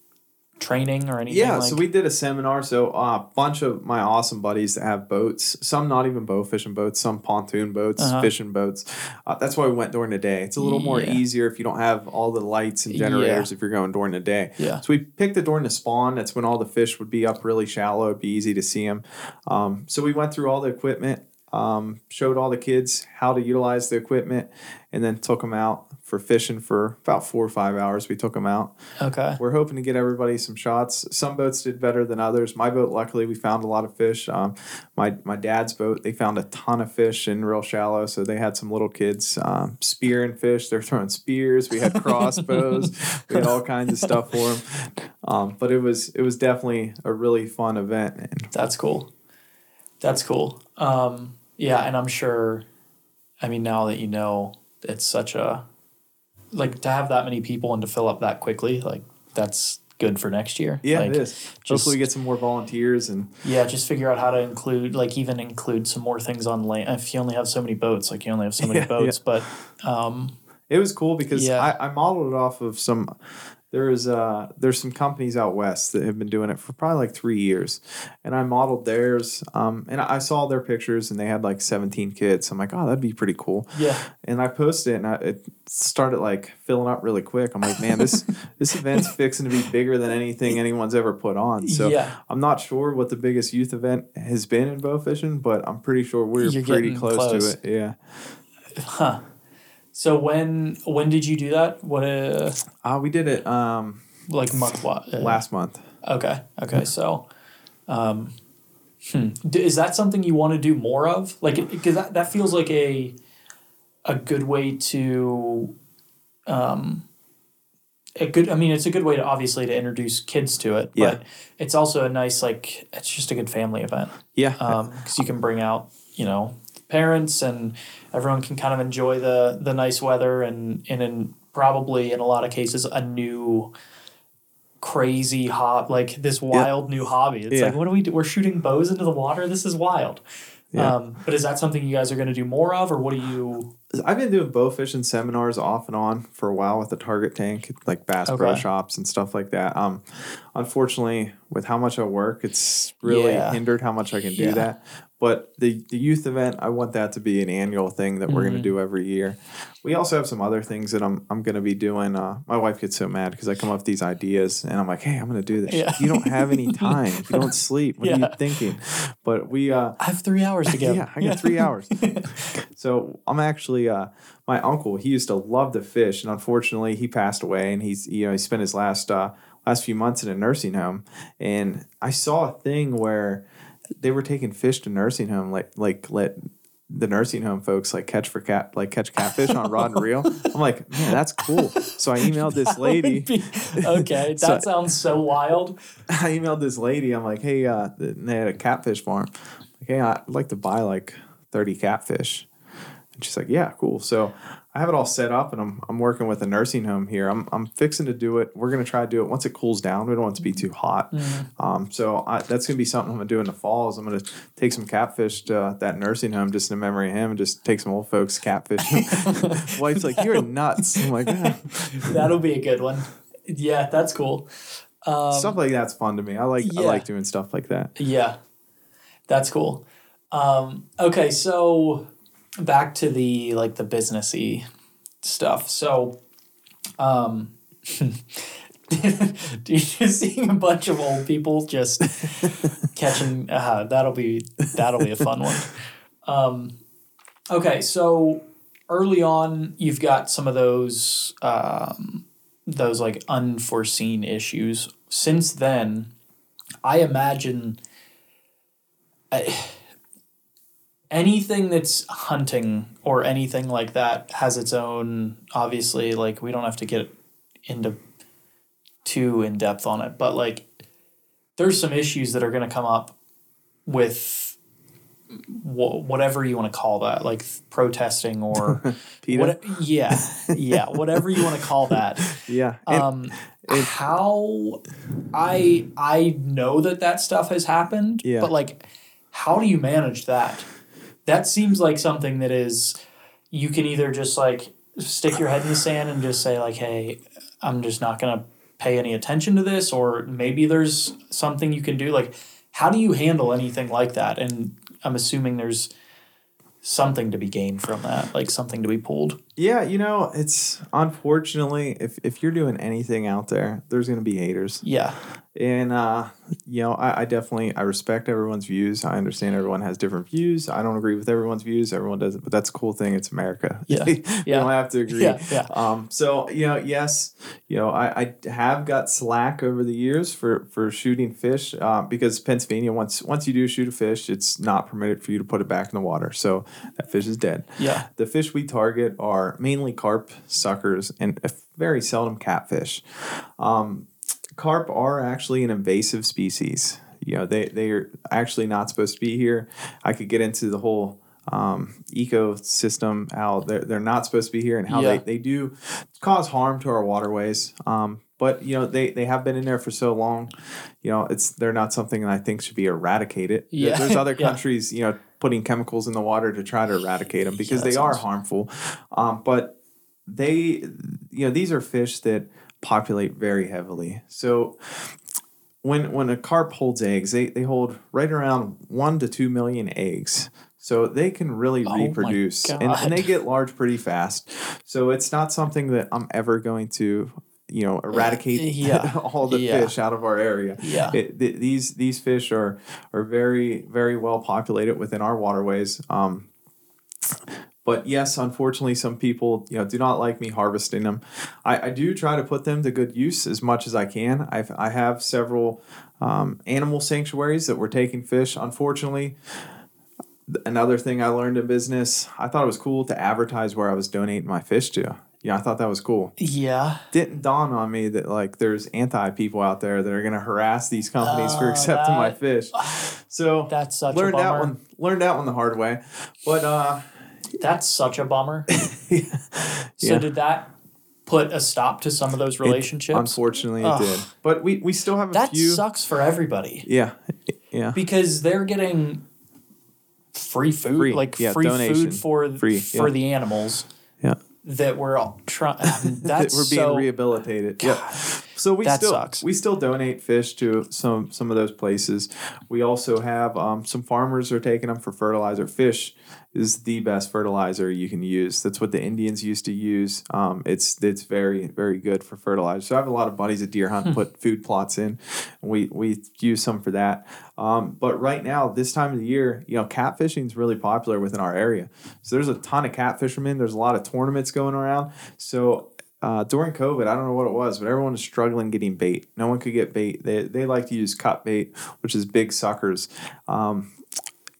Speaker 1: training or anything?
Speaker 2: Yeah,
Speaker 1: like,
Speaker 2: so we did a seminar. So uh, a bunch of my awesome buddies that have boats, some not even bow fishing boats, some pontoon boats,
Speaker 1: Uh-huh.
Speaker 2: fishing boats. Uh, that's why we went during the day. It's a little more easier if you don't have all the lights and generators if you're going during the day.
Speaker 1: Yeah.
Speaker 2: So we picked it during the spawn. That's when all the fish would be up really shallow. It'd be easy to see them. Um, so we went through all the equipment, um, showed all the kids how to utilize the equipment, and then took them out for fishing for about four or five hours. We took them out.
Speaker 1: okay.
Speaker 2: We're hoping to get everybody some shots. Some boats did better than others. My boat, luckily, we found a lot of fish. Um, my my dad's boat, they found a ton of fish in real shallow, so they had some little kids um, spearing fish. They're throwing spears. We had crossbows. we had all kinds of stuff for them. Um, but it was it was definitely a really fun event. And
Speaker 1: That's cool. That's cool. Um, yeah, and I'm sure. I mean, now that you know, it's such a like to have that many people and to fill up that quickly. Like that's good for next year.
Speaker 2: yeah,
Speaker 1: like,
Speaker 2: it is.
Speaker 1: just-
Speaker 2: Hopefully, we get some more volunteers and
Speaker 1: Yeah, just figure out how to include, like, even include some more things on land. If you only have so many boats, like, you only have so many
Speaker 2: Yeah,
Speaker 1: boats. But, um,
Speaker 2: It was cool because
Speaker 1: Yeah.
Speaker 2: I, I modeled it off of some. There is uh there's some companies out west that have been doing it for probably like three years, and I modeled theirs. Um, and I saw their pictures, and they had like 17 kids. I'm like, oh, that'd be pretty cool.
Speaker 1: yeah,
Speaker 2: And I posted it, and I, it started like filling up really quick. I'm like, man, this this event's fixing to be bigger than anything anyone's ever put on. So
Speaker 1: Yeah.
Speaker 2: I'm not sure what the biggest youth event has been in bow fishing, but I'm pretty sure we're
Speaker 1: You're
Speaker 2: pretty close,
Speaker 1: close.
Speaker 2: to it. Yeah.
Speaker 1: huh. So when when did you do that? What uh
Speaker 2: Uh, we did it um
Speaker 1: like month what? Uh,
Speaker 2: last month.
Speaker 1: Okay, okay. So, um, hmm. D- is that something you want to do more of? Like, because that that feels like a a good way to, um, a good. I mean, it's a good way to obviously to introduce kids to it.
Speaker 2: Yeah.
Speaker 1: But it's also a nice like it's just a good family event.
Speaker 2: Yeah.
Speaker 1: Um because you can bring out you know parents and everyone can kind of enjoy the the nice weather and and in probably in a lot of cases a new crazy hot like this wild new hobby it's
Speaker 2: Yeah.
Speaker 1: like what do we do we're shooting bows into the water this is wild
Speaker 2: Yeah.
Speaker 1: um, but is that something you guys are going to do more of or what do you
Speaker 2: I've been doing bow fishing seminars off and on for a while with the Target tank, like Bass Pro Shops and stuff like that. Um, unfortunately, with how much I work, it's really
Speaker 1: Yeah.
Speaker 2: hindered how much I can do that. But the, the youth event, I want that to be an annual thing that we're going to do every year. We also have some other things that I'm I'm going to be doing. Uh, my wife gets so mad because I come up with these ideas and I'm like, hey, I'm going to do this.
Speaker 1: Yeah.
Speaker 2: You don't have any time. You don't sleep. What are you thinking? But we. Uh,
Speaker 1: i have three hours to go
Speaker 2: yeah, I got three hours. So I'm actually uh, my uncle. He used to love to fish, and unfortunately, he passed away. And he's you know he spent his last uh, last few months in a nursing home. And I saw a thing where they were taking fish to nursing home, like like let the nursing home folks like catch for cat like catch catfish on rod and reel. I'm like, man, that's cool. So I emailed this lady.
Speaker 1: be- okay that
Speaker 2: So-
Speaker 1: sounds so wild
Speaker 2: I emailed this lady. I'm like, hey, uh, they had a catfish farm. Like, hey, I'd like to buy like 30 catfish. And she's like, yeah, cool. So I have it all set up and I'm, I'm working with a nursing home here. I'm, I'm fixing to do it. We're going to try to do it once it cools down. We don't want it to be too hot. Um, so I, that's going to be something I'm going to do in the fall is I'm going to take some catfish to uh, that nursing home just in memory of him and just take some old folks catfish. Wife's like, you're nuts. I'm like, "Yeah."
Speaker 1: that'll be a good one yeah that's cool um,
Speaker 2: stuff like that's fun to me. I like, I like doing stuff like that.
Speaker 1: Yeah, that's cool. Um, okay, so back to the like the businessy stuff. So, um, do you just seeing a bunch of old people just catching? Uh, that'll be that'll be a fun one. Um, okay, so early on, you've got some of those um, those like unforeseen issues. Since then, I imagine. I, anything that's hunting or anything like that has its own obviously like we don't have to get into too in depth on it but like there's some issues that are going to come up with wh- whatever you want to call that like protesting or what, yeah yeah whatever you want to call that
Speaker 2: yeah. And-
Speaker 1: um how i i know that that stuff has happened
Speaker 2: Yeah.
Speaker 1: but like how do you manage that that seems like something that is you can either just like stick your head in the sand and just say like hey i'm just not going to pay any attention to this or maybe there's something you can do. Like how do you handle anything like that? And i'm assuming there's something to be gained from that like something to be pulled
Speaker 2: Yeah, you know, it's unfortunately if if you're doing anything out there, there's gonna be haters.
Speaker 1: yeah
Speaker 2: And uh, you know, I, I definitely I respect everyone's views. I understand everyone has different views. I don't agree with everyone's views. Everyone doesn't, but that's a cool thing. It's America.
Speaker 1: Yeah.
Speaker 2: you
Speaker 1: Yeah.
Speaker 2: don't have to agree.
Speaker 1: Yeah, yeah.
Speaker 2: Um, so you know, yes, you know, I, I have got slack over the years for for shooting fish uh, because Pennsylvania once once you do shoot a fish, it's not permitted for you to put it back in the water. So that fish is dead.
Speaker 1: yeah
Speaker 2: The fish we target are mainly carp, suckers, and very seldom catfish. Um, carp are actually an invasive species. You know, they they are actually not supposed to be here. I could get into the whole um, ecosystem how they're, they're not supposed to be here and how
Speaker 1: Yeah.
Speaker 2: they, they do cause harm to our waterways. Um, but you know they, they have been in there for so long. You know it's they're not something that I think should be eradicated.
Speaker 1: Yeah.
Speaker 2: There's other
Speaker 1: Yeah.
Speaker 2: countries you know putting chemicals in the water to try to eradicate them because
Speaker 1: that
Speaker 2: they are harmful. Um, but they you know these are fish that populate very heavily. So when when a carp holds eggs, they, they hold right around one to two million eggs. So they can really
Speaker 1: Oh
Speaker 2: reproduce and, and they get large pretty fast. So it's not something that I'm ever going to, you know, eradicate
Speaker 1: Yeah.
Speaker 2: all the
Speaker 1: Yeah.
Speaker 2: fish out of our area.
Speaker 1: Yeah.
Speaker 2: It, th- these these fish are are very very well populated within our waterways. Um, but yes, unfortunately, some people you know do not like me harvesting them. I, I do try to put them to good use as much as I can. I've I have several um, animal sanctuaries that were taking fish. Unfortunately, another thing I learned in business, I thought it was cool to advertise where I was donating my fish to. Yeah, I thought that was cool.
Speaker 1: yeah
Speaker 2: Didn't dawn on me that like there's anti people out there that are going to harass these companies for
Speaker 1: Oh,
Speaker 2: accepting my fish. So
Speaker 1: That's such a
Speaker 2: learned that
Speaker 1: bummer.
Speaker 2: one. Learned that one the hard way. But uh,
Speaker 1: That's such a bummer. So
Speaker 2: Yeah.
Speaker 1: did that put a stop to some of those relationships?
Speaker 2: unfortunately, it
Speaker 1: Ugh.
Speaker 2: did. But we we still have a
Speaker 1: that
Speaker 2: few.
Speaker 1: sucks for everybody
Speaker 2: Yeah, yeah.
Speaker 1: because they're getting free food,
Speaker 2: Free,
Speaker 1: like
Speaker 2: yeah,
Speaker 1: free
Speaker 2: donation.
Speaker 1: food for
Speaker 2: Free,
Speaker 1: for
Speaker 2: yeah.
Speaker 1: the animals. That we're all trying.
Speaker 2: that
Speaker 1: That's
Speaker 2: we're being
Speaker 1: so,
Speaker 2: rehabilitated. Yeah. So we
Speaker 1: that
Speaker 2: still
Speaker 1: sucks.
Speaker 2: we still donate fish to some some of those places. We also have um, some farmers are taking them for fertilizer. Fish is the best fertilizer you can use. That's what the Indians used to use. Um, it's it's very very good for fertilizer. So I have a lot of buddies at deer hunt
Speaker 1: Hmm.
Speaker 2: put food plots in. We we use some for that. Um, but right now, this time of the year, you know, catfishing is really popular within our area. So there's a ton of catfishermen. There's a lot of tournaments going around. So uh, during COVID, I don't know what it was, but everyone was struggling getting bait. No one could get bait. They, they like to use cut bait, which is big suckers. Um,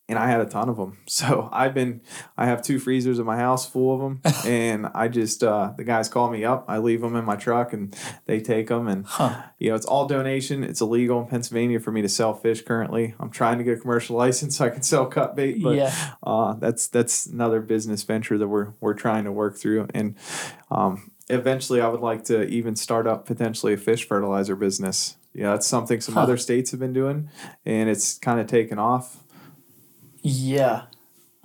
Speaker 2: and I had a ton of them. So I've been, I have two freezers in my house full of them. and I just, uh, the guys call me up. I leave them in my truck and they take them. And,
Speaker 1: Huh.
Speaker 2: you know, it's all donation. It's illegal in Pennsylvania for me to sell fish currently. I'm trying to get a commercial license so I can sell cut bait. But
Speaker 1: Yeah.
Speaker 2: uh, that's that's another business venture that we're we're trying to work through, and um, eventually I would like to even start up potentially a fish fertilizer business. Yeah, that's something some
Speaker 1: Huh.
Speaker 2: other states have been doing, and it's kind of taken off.
Speaker 1: Yeah.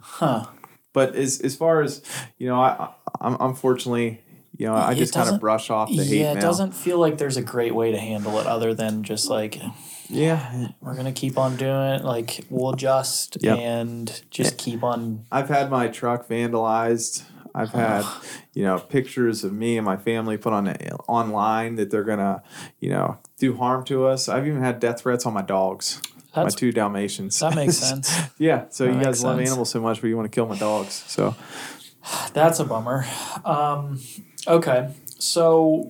Speaker 1: Huh.
Speaker 2: But as as far as you know, I, I'm unfortunately. You know, I
Speaker 1: It
Speaker 2: just kind of brush off the hate
Speaker 1: yeah, it doesn't feel like there's a great way to handle it other than just like
Speaker 2: Yeah,
Speaker 1: we're gonna keep on doing it. Like we'll adjust
Speaker 2: Yep.
Speaker 1: and just keep on.
Speaker 2: I've had my truck vandalized. I've had, you know, pictures of me and my family put on online that they're gonna, you know, do harm to us. I've even had death threats on my dogs,
Speaker 1: That's
Speaker 2: my two Dalmatians.
Speaker 1: that makes sense.
Speaker 2: yeah. So
Speaker 1: That
Speaker 2: you guys love
Speaker 1: sense.
Speaker 2: animals so much, but you want to kill my dogs. So
Speaker 1: That's a bummer. Um, okay, so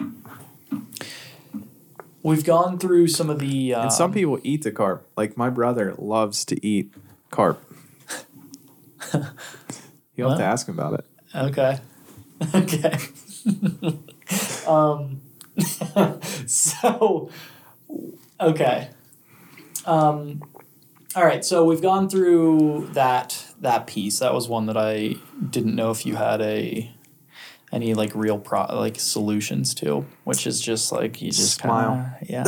Speaker 1: we've gone through some of the. Um,
Speaker 2: and some people eat the carp. Like my brother loves to eat carp. You'll have to ask him about it.
Speaker 1: Okay. Okay. um, so, okay. Um, all right. So we've gone through that that piece. That was one that I didn't know if you had a any like real pro like solutions to, which is just like you just
Speaker 2: Smile.
Speaker 1: kinda, yeah.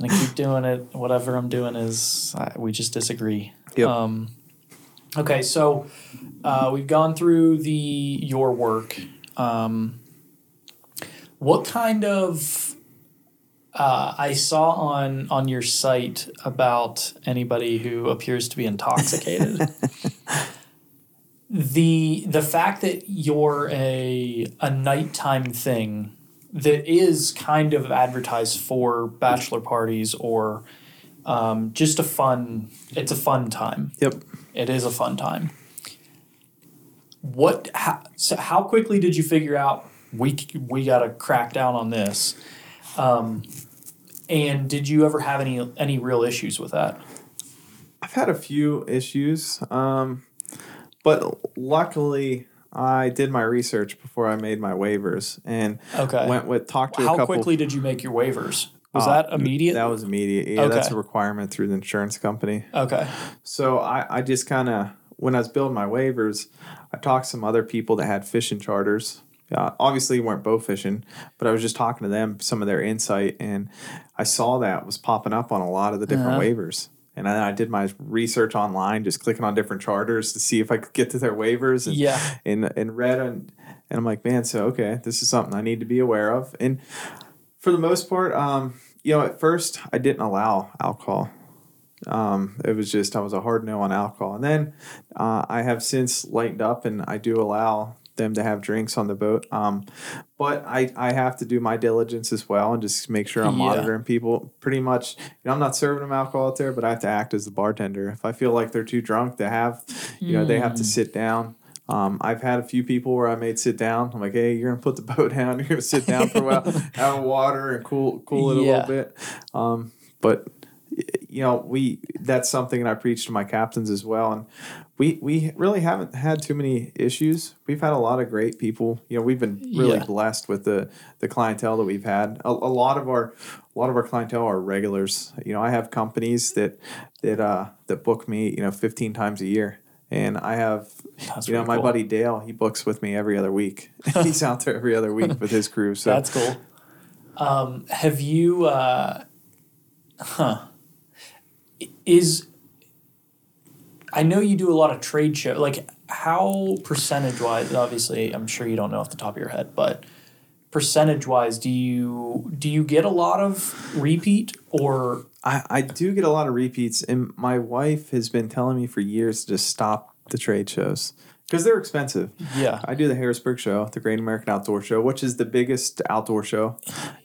Speaker 1: and I keep doing it. Whatever I'm doing is I, we just disagree.
Speaker 2: Yep.
Speaker 1: Um, okay, so uh, we've gone through the your work. Um, what kind of uh, I saw on on your site about anybody who appears to be intoxicated. the the fact that you're a a nighttime thing that is kind of advertised for bachelor parties or um, just a fun it's a fun time
Speaker 2: Yep.
Speaker 1: It is a fun time. What? How, so how quickly did you figure out we we got to crack down on this? Um, and did you ever have any any real issues with that?
Speaker 2: I've had a few issues, um, but luckily I did my research before I made my waivers and
Speaker 1: Okay.
Speaker 2: went with talked to a
Speaker 1: how quickly did you make your waivers? Was
Speaker 2: Uh,
Speaker 1: that immediate?
Speaker 2: That was immediate. Yeah, that's a requirement through the insurance company.
Speaker 1: okay.
Speaker 2: So I, I just kind of, when I was building my waivers, I talked to some other people that had fishing charters. Uh, obviously, weren't bow fishing, but I was just talking to them, some of their insight, and I saw that was popping up on a lot of the different
Speaker 1: Uh-huh.
Speaker 2: waivers. And then I did my research online, just clicking on different charters to see if I could get to their waivers. And,
Speaker 1: Yeah.
Speaker 2: and, and read, and, and I'm like, man, so okay, this is something I need to be aware of. And for the most part, um, you know, at first I didn't allow alcohol. Um, it was just I was a hard no on alcohol, and then uh, I have since lightened up, and I do allow them to have drinks on the boat. Um, but I I have to do my diligence as well, and just make sure I'm
Speaker 1: Yeah.
Speaker 2: monitoring people. Pretty much, you know, I'm not serving them alcohol out there, but I have to act as the bartender. If I feel like they're too drunk to have, you know, they have to sit down. Um, I've had a few people where I made sit down. I'm like, hey, you're gonna put the boat down. You're gonna sit down for a while, have water, and cool cool it a little bit. Um, but you know, we that's something that I preach to my captains as well. And we we really haven't had too many issues. We've had a lot of great people. You know, we've been really
Speaker 1: Yeah.
Speaker 2: blessed with the the clientele that we've had. A, a lot of our a lot of our clientele are regulars. You know, I have companies that that uh that book me, you know, 15 times a year. And I have,
Speaker 1: That's
Speaker 2: you know, my
Speaker 1: cool.
Speaker 2: buddy Dale. He books with me every other week. He's out there every other week with his crew. So
Speaker 1: That's cool. Um, have you? Uh, huh? Is I know you do a lot of trade show. Like how percentage wise? Obviously, I'm sure you don't know off the top of your head, but percentage wise, do you do you get a lot of repeat or?
Speaker 2: I, I do get a lot of repeats, and my wife has been telling me for years to just stop the trade shows because they're expensive.
Speaker 1: Yeah.
Speaker 2: I do the Harrisburg Show, the Great American Outdoor Show, which is the biggest outdoor show,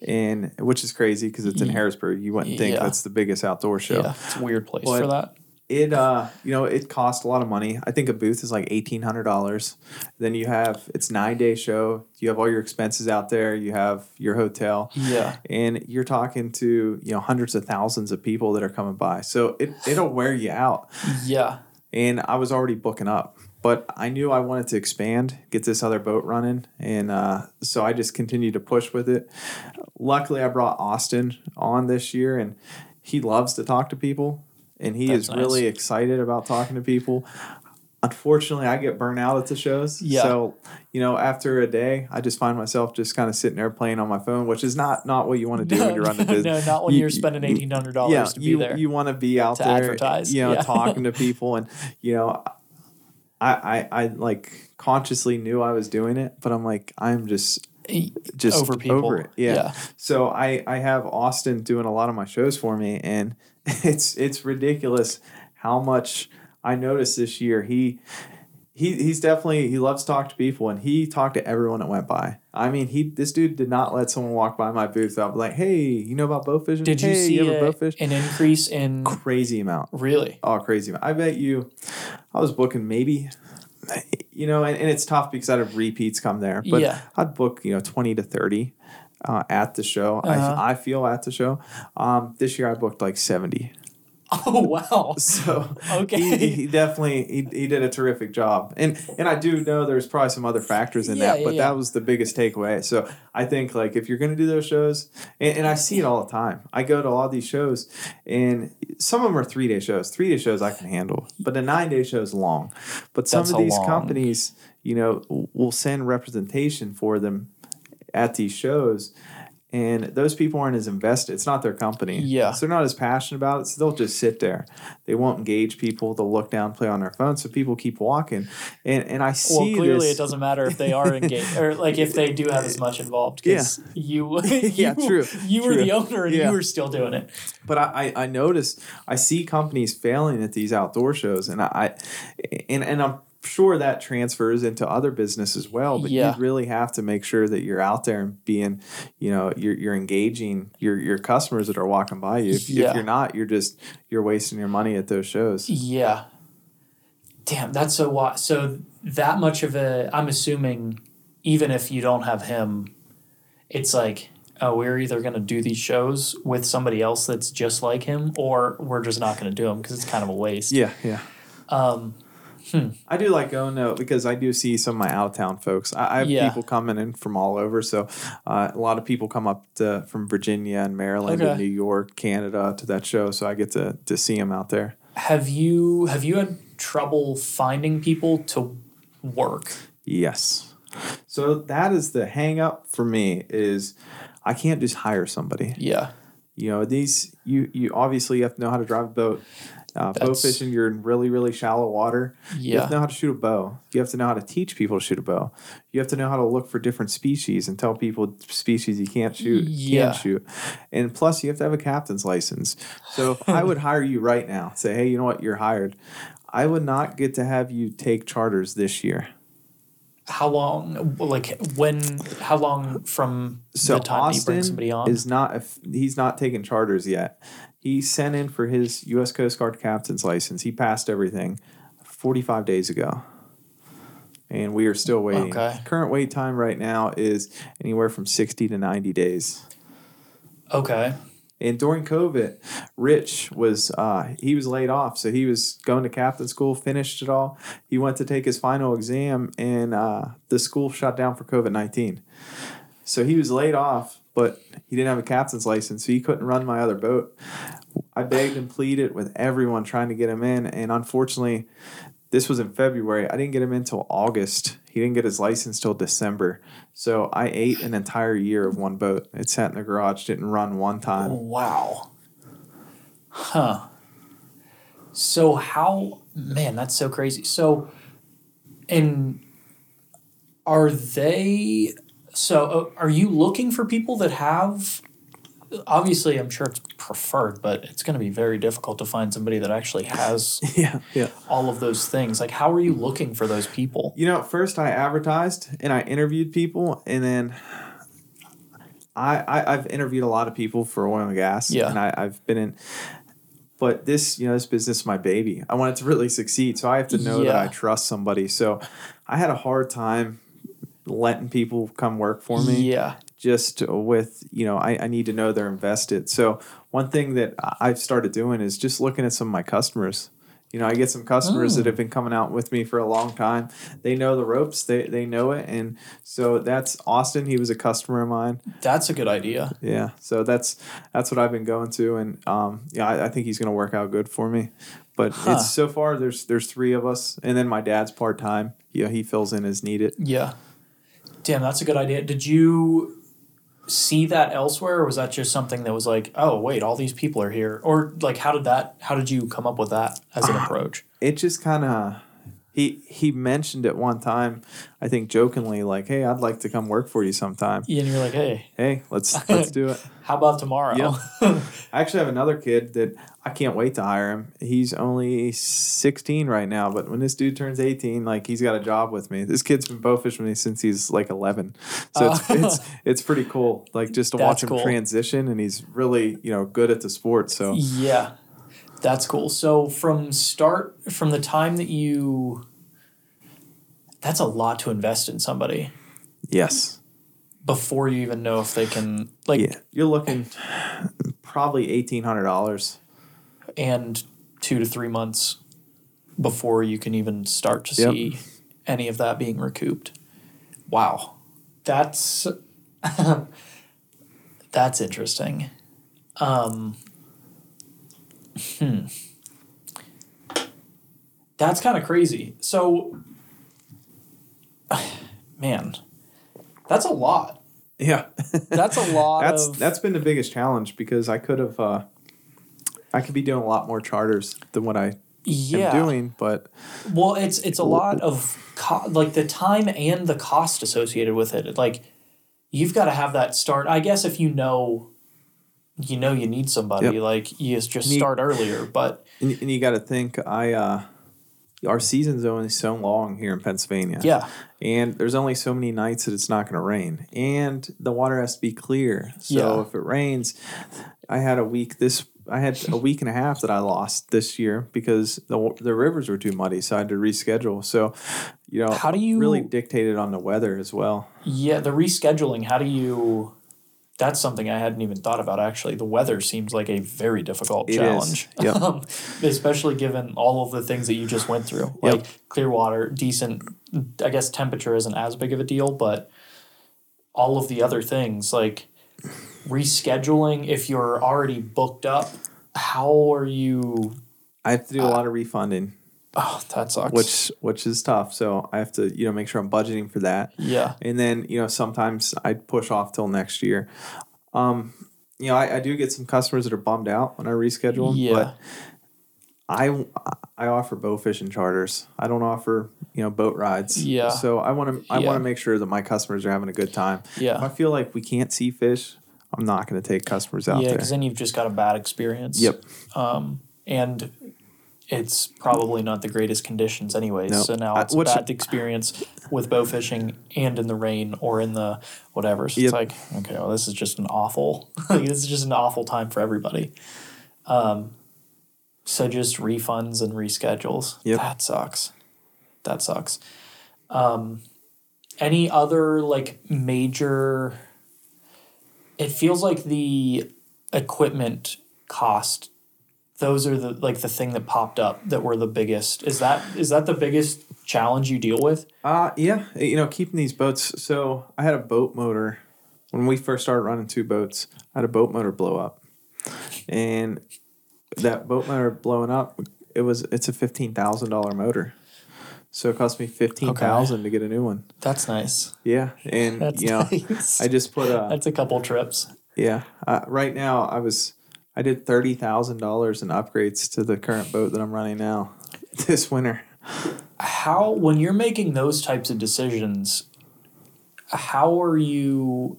Speaker 2: and which is crazy because it's in Harrisburg. You wouldn't think
Speaker 1: yeah.
Speaker 2: that's the biggest outdoor show.
Speaker 1: Yeah, it's a weird place
Speaker 2: But-
Speaker 1: for that.
Speaker 2: It uh, you know, it costs a lot of money. I think a booth is like eighteen hundred dollars. Then you have it's nine day show. You have all your expenses out there. You have your hotel
Speaker 1: Yeah.
Speaker 2: and you're talking to you know hundreds of thousands of people that are coming by so it, it'll wear you out
Speaker 1: Yeah.
Speaker 2: and i was already booking up but i knew i wanted to expand get this other boat running and uh, so i just continued to push with it luckily i brought austin on this year and he loves to talk to people and he
Speaker 1: That's
Speaker 2: is
Speaker 1: nice.
Speaker 2: really excited about talking to people unfortunately i get burnt out at the shows
Speaker 1: Yeah.
Speaker 2: so you know after a day i just find myself just kind of sitting there playing on my phone which is not not what you want to do when you're running a business.
Speaker 1: no, not when
Speaker 2: You-
Speaker 1: you're spending eighteen hundred dollars
Speaker 2: yeah,
Speaker 1: to be
Speaker 2: you
Speaker 1: there.
Speaker 2: you want to be out
Speaker 1: to
Speaker 2: there,
Speaker 1: advertise,
Speaker 2: you know,
Speaker 1: yeah.
Speaker 2: talking to people, and you know, I, I I like consciously knew I was doing it, but I'm like I'm just just
Speaker 1: over people.
Speaker 2: it. Yeah.
Speaker 1: Yeah.
Speaker 2: So I I have Austin doing a lot of my shows for me, and it's it's ridiculous how much I noticed this year. He. He, he's definitely he loves to talk to people and he talked to everyone that went by. I mean he this dude did not let someone walk by my booth without like, hey, you know about bow fishing?
Speaker 1: Did you
Speaker 2: hey,
Speaker 1: see
Speaker 2: you
Speaker 1: a- an increase in
Speaker 2: Crazy amount.
Speaker 1: really?
Speaker 2: Oh, crazy. amount. I bet you, I was booking maybe, you know, and, and it's tough because I'd have repeats come there, but
Speaker 1: Yeah.
Speaker 2: I'd book, you know, 20 to 30 uh, at the show.
Speaker 1: Uh-huh.
Speaker 2: I, I feel at the show. Um, this year I booked like 70.
Speaker 1: Oh wow.
Speaker 2: So
Speaker 1: Okay.
Speaker 2: he, he definitely he, he did a terrific job, and and I do know there's probably some other factors in
Speaker 1: Yeah,
Speaker 2: that,
Speaker 1: yeah,
Speaker 2: but
Speaker 1: yeah.
Speaker 2: that was the biggest takeaway. So I think like if you're gonna do those shows, and, and I see it all the time. I go to all these shows, and some of them are three day shows. Three day shows I can handle, but a nine day show is long. But some
Speaker 1: That's
Speaker 2: of these
Speaker 1: long-
Speaker 2: companies, you know, will send representation for them at these shows. And those people aren't as invested. It's not their company.
Speaker 1: Yeah.
Speaker 2: So they're not as passionate about it. So they'll just sit there. They won't engage people. They'll look down, play on their phone. So people keep walking. And and I see
Speaker 1: Well, clearly
Speaker 2: this.
Speaker 1: it doesn't matter if they are engaged or like if they do have as much involved. 'cause You,
Speaker 2: Yeah,
Speaker 1: you-
Speaker 2: true,
Speaker 1: You were
Speaker 2: true.
Speaker 1: the owner and
Speaker 2: Yeah.
Speaker 1: you were still doing it.
Speaker 2: But I, I, I notice I see companies failing at these outdoor shows, and I, and and I'm sure that transfers into other business as well. But
Speaker 1: Yeah.
Speaker 2: you really have to make sure that you're out there and being, you know, you're you're engaging your your customers that are walking by you. If,
Speaker 1: Yeah.
Speaker 2: if you're not, you're just you're wasting your money at those shows.
Speaker 1: Yeah. Damn, that's so wild. So that much of a, I'm assuming, even if you don't have him, it's like, oh, we're either going to do these shows with somebody else that's just like him, or we're just not going to do them because it's kind of a waste.
Speaker 2: Yeah, yeah.
Speaker 1: Um,
Speaker 2: I do like going though because I do see some of my out of town folks. I, I have
Speaker 1: Yeah.
Speaker 2: people coming in from all over. So uh, a lot of people come up to, from Virginia and Maryland
Speaker 1: Okay.
Speaker 2: and New York, Canada to that show. So I get to to see them out there.
Speaker 1: have you have you had trouble finding people to work?
Speaker 2: Yes. So that is the hang up for me is I can't just hire somebody.
Speaker 1: Yeah.
Speaker 2: You know, these you you obviously have to know how to drive a boat. Uh, bow fishing, you're in really, really shallow water. You have to know how to shoot a bow. You have to know how to teach people to shoot a bow. You have to know how to look for different species and tell people species you can't shoot,
Speaker 1: Yeah.
Speaker 2: can shoot. And plus, you have to have a captain's license. So if I would hire you right now, say, hey, you know what, you're hired. I would not get to have you take charters this year.
Speaker 1: How long? Like when? How long from
Speaker 2: So
Speaker 1: the time that you bring somebody on?
Speaker 2: is not if he's not taking charters yet. He sent in for his U.S. Coast Guard captain's license. He passed everything 45 days ago, and we are still waiting.
Speaker 1: Okay.
Speaker 2: Current wait time right now is anywhere from 60 to 90 days.
Speaker 1: okay.
Speaker 2: And during COVID, Rich was uh, he was laid off, so he was going to captain school, finished it all. He went to take his final exam, and uh, the school shut down for COVID nineteen. So he was laid off, but he didn't have a captain's license, so he couldn't run my other boat. I begged and pleaded with everyone trying to get him in, and unfortunately, this was in February. I didn't get him in till August. He didn't get his license till December. So I ate an entire year of one boat. It sat in the garage, didn't run one time.
Speaker 1: Oh, wow. Huh. So how man, that's so crazy. So and are they so uh, are you looking for people that have obviously I'm sure it's preferred, but it's going to be very difficult to find somebody that actually has
Speaker 2: Yeah, yeah.
Speaker 1: all of those things. Like how are you looking for those people?
Speaker 2: You know, first I advertised and I interviewed people, and then I, I I've interviewed a lot of people for oil and gas.
Speaker 1: Yeah.
Speaker 2: and I, I've been in. But this, you know, this business is my baby. I want it to really succeed, so I have to know that I trust somebody. So, I had a hard time letting people come work for me
Speaker 1: Yeah.
Speaker 2: just with you know I, I need to know they're invested. So one thing that i've started doing is just looking at some of my customers. You know i get some customers that have been coming out with me for a long time. They know the ropes. They, they know it. And so that's austin. He was a customer of mine.
Speaker 1: That's a good idea.
Speaker 2: yeah. So that's that's what i've been going to. And um, yeah I, I think he's going to work out good for me. But
Speaker 1: Huh.
Speaker 2: it's so far there's there's three of us. And then my dad's part-time. Yeah, he fills in as needed.
Speaker 1: Yeah. Damn, that's a good idea. Did you see that elsewhere or was that just something that was like, oh wait, all these people are here? Or like how did that how did you come up with that as an approach?
Speaker 2: it just kind of he he mentioned it one time i think jokingly like hey i'd like to come work for you sometime
Speaker 1: And you're like, hey,
Speaker 2: hey let's let's do it
Speaker 1: how about tomorrow?
Speaker 2: Yeah. i actually have another kid that i can't wait to hire him he's only 16 right now but when this dude turns 18 like he's got a job with me this kid's been bow fishing with me since he's like 11 so it's, oh. it's it's pretty cool like just to watch him
Speaker 1: cool.
Speaker 2: transition and he's really you know good at the sport so
Speaker 1: yeah. That's cool. So from start from the time that you that's a lot to invest in somebody
Speaker 2: yes
Speaker 1: before you even know if they can like
Speaker 2: yeah you're looking probably $1800
Speaker 1: and two to three months before you can even start to
Speaker 2: Yep.
Speaker 1: see any of that being recouped. Wow, that's that's interesting. Um, hmm. That's kind of crazy. So, man, that's a lot.
Speaker 2: Yeah.
Speaker 1: That's a lot
Speaker 2: that's
Speaker 1: of.
Speaker 2: that's been the biggest challenge because I could have uh, I could be doing a lot more charters than what I
Speaker 1: yeah.
Speaker 2: am doing, but
Speaker 1: Well, it's it's a lot of co- like the time and the cost associated with it. Like you've got to have that start. I guess if you know, you know, you need somebody.
Speaker 2: Yep.
Speaker 1: Like you just start earlier. But
Speaker 2: and, and you got to think I uh, our season's only so long here in Pennsylvania.
Speaker 1: yeah,
Speaker 2: And there's only so many nights that it's not going to rain, and the water has to be clear. So
Speaker 1: Yeah.
Speaker 2: if it rains, I had a week this. I had a week and a half that I lost this year because the the rivers were too muddy, so I had to reschedule. So, you know,
Speaker 1: How do you-
Speaker 2: really dictate it on the weather as well?
Speaker 1: yeah. The rescheduling. How do you? That's something I hadn't even thought about. Actually, the weather seems like a very difficult
Speaker 2: It is.
Speaker 1: challenge.
Speaker 2: Yep.
Speaker 1: Um, especially given all of the things that you just went through.
Speaker 2: Yep.
Speaker 1: Like clear water, decent. I guess temperature isn't as big of a deal, but all of the other things like rescheduling if you're already booked up. How are you?
Speaker 2: I have to do a lot of refunding,
Speaker 1: Oh, that sucks.
Speaker 2: which which is tough. So I have to you know make sure I'm budgeting for that.
Speaker 1: yeah,
Speaker 2: and then you know sometimes I push off till next year. Um, you know, I, I do get some customers that are bummed out when I reschedule them,
Speaker 1: yeah,
Speaker 2: but I I offer bow fishing charters. I don't offer you know boat rides.
Speaker 1: Yeah.
Speaker 2: So I want to I
Speaker 1: Yeah.
Speaker 2: want to make sure that my customers are having a good time. Yeah. If I feel like we can't see fish, I'm not going to take customers out
Speaker 1: yeah.
Speaker 2: there.
Speaker 1: Because then you've just got a bad experience.
Speaker 2: Yep.
Speaker 1: Um, and it's probably not the greatest conditions anyways.
Speaker 2: No.
Speaker 1: So now it's a
Speaker 2: what's-
Speaker 1: bad experience with bow fishing and in the rain or in the whatever. So
Speaker 2: Yep.
Speaker 1: it's like, okay, well, this is just an awful. like, this is just an awful time for everybody. Um, so just refunds and reschedules.
Speaker 2: Yep.
Speaker 1: That sucks. That sucks. Um, any other like major? It feels like the equipment cost those are the like the thing that popped up that were the biggest is that is that the biggest challenge you deal with
Speaker 2: Uh yeah, you know, keeping these boats. So I had a boat motor when we first started running two boats. I had a boat motor blow up, and that boat motor blowing up, it was it's a fifteen thousand dollar motor. So it cost me fifteen thousand to get a new one.
Speaker 1: that's nice
Speaker 2: Yeah, and
Speaker 1: that's
Speaker 2: you know,
Speaker 1: nice
Speaker 2: I just put a
Speaker 1: that's a couple trips
Speaker 2: yeah. Uh, right now, I was I did thirty thousand dollars in upgrades to the current boat that I'm running now this winter.
Speaker 1: how when you're making those types of decisions how are you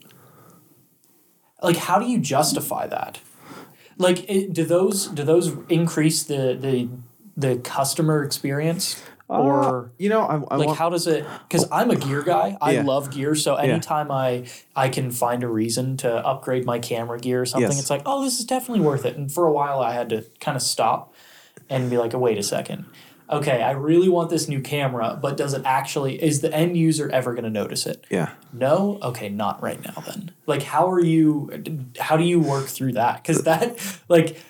Speaker 1: like how do you justify that like it, do those do those increase the the the customer experience or
Speaker 2: Uh, you know, I, I
Speaker 1: like
Speaker 2: want,
Speaker 1: how does it because i'm a gear guy. I
Speaker 2: Yeah.
Speaker 1: love gear. So anytime i i can find a reason to upgrade my camera gear or something
Speaker 2: Yes.
Speaker 1: it's like oh this is definitely worth it. And for a while i had to kind of stop and be like oh, wait a second. Okay i really want this new camera but does it actually is the end user ever going to notice it?
Speaker 2: Yeah.
Speaker 1: no? Okay not right now then. Like how are you how do you work through that? Because that like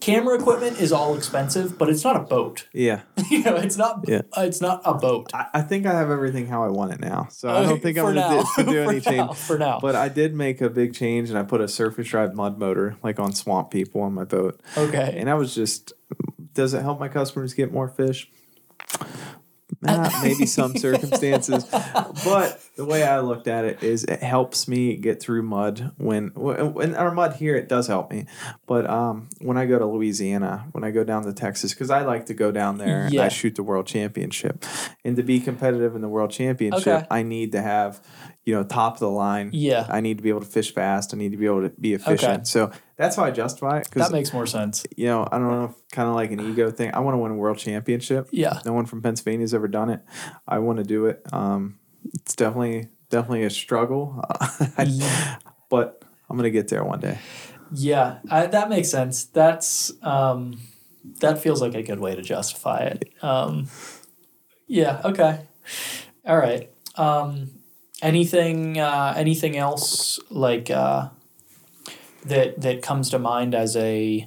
Speaker 1: camera equipment is all expensive but it's not a boat
Speaker 2: Yeah.
Speaker 1: you know it's not
Speaker 2: Yeah.
Speaker 1: it's not a boat
Speaker 2: I, I think I have everything how I want it now. So I don't think I'm
Speaker 1: For
Speaker 2: going
Speaker 1: now.
Speaker 2: to do, do any
Speaker 1: now.
Speaker 2: change.
Speaker 1: For now.
Speaker 2: But I did make a big change and I put a surface drive mud motor like on Swamp People on my boat.
Speaker 1: okay
Speaker 2: And I was just, does it help my customers get more fish? Uh, maybe some circumstances, but the way I looked at it is it helps me get through mud when when our mud here it does help me, but um when I go to Louisiana, when I go down to Texas, because I like to go down there and
Speaker 1: Yeah.
Speaker 2: I shoot the world championship, and to be competitive in the world championship,
Speaker 1: Okay.
Speaker 2: I need to have you know top of the line.
Speaker 1: Yeah.
Speaker 2: I need to be able to fish fast. I need to be able to be efficient. So that's how I justify it
Speaker 1: that makes more sense
Speaker 2: you know, I don't know, kind of like an ego thing. I want to win a world championship.
Speaker 1: yeah
Speaker 2: No one from Pennsylvania's ever done it. I want to do it. Um, it's definitely definitely a struggle, but I'm gonna get there one day.
Speaker 1: yeah I, that makes sense that's um that feels like a good way to justify it um yeah okay all right um anything uh anything else like uh that that comes to mind as a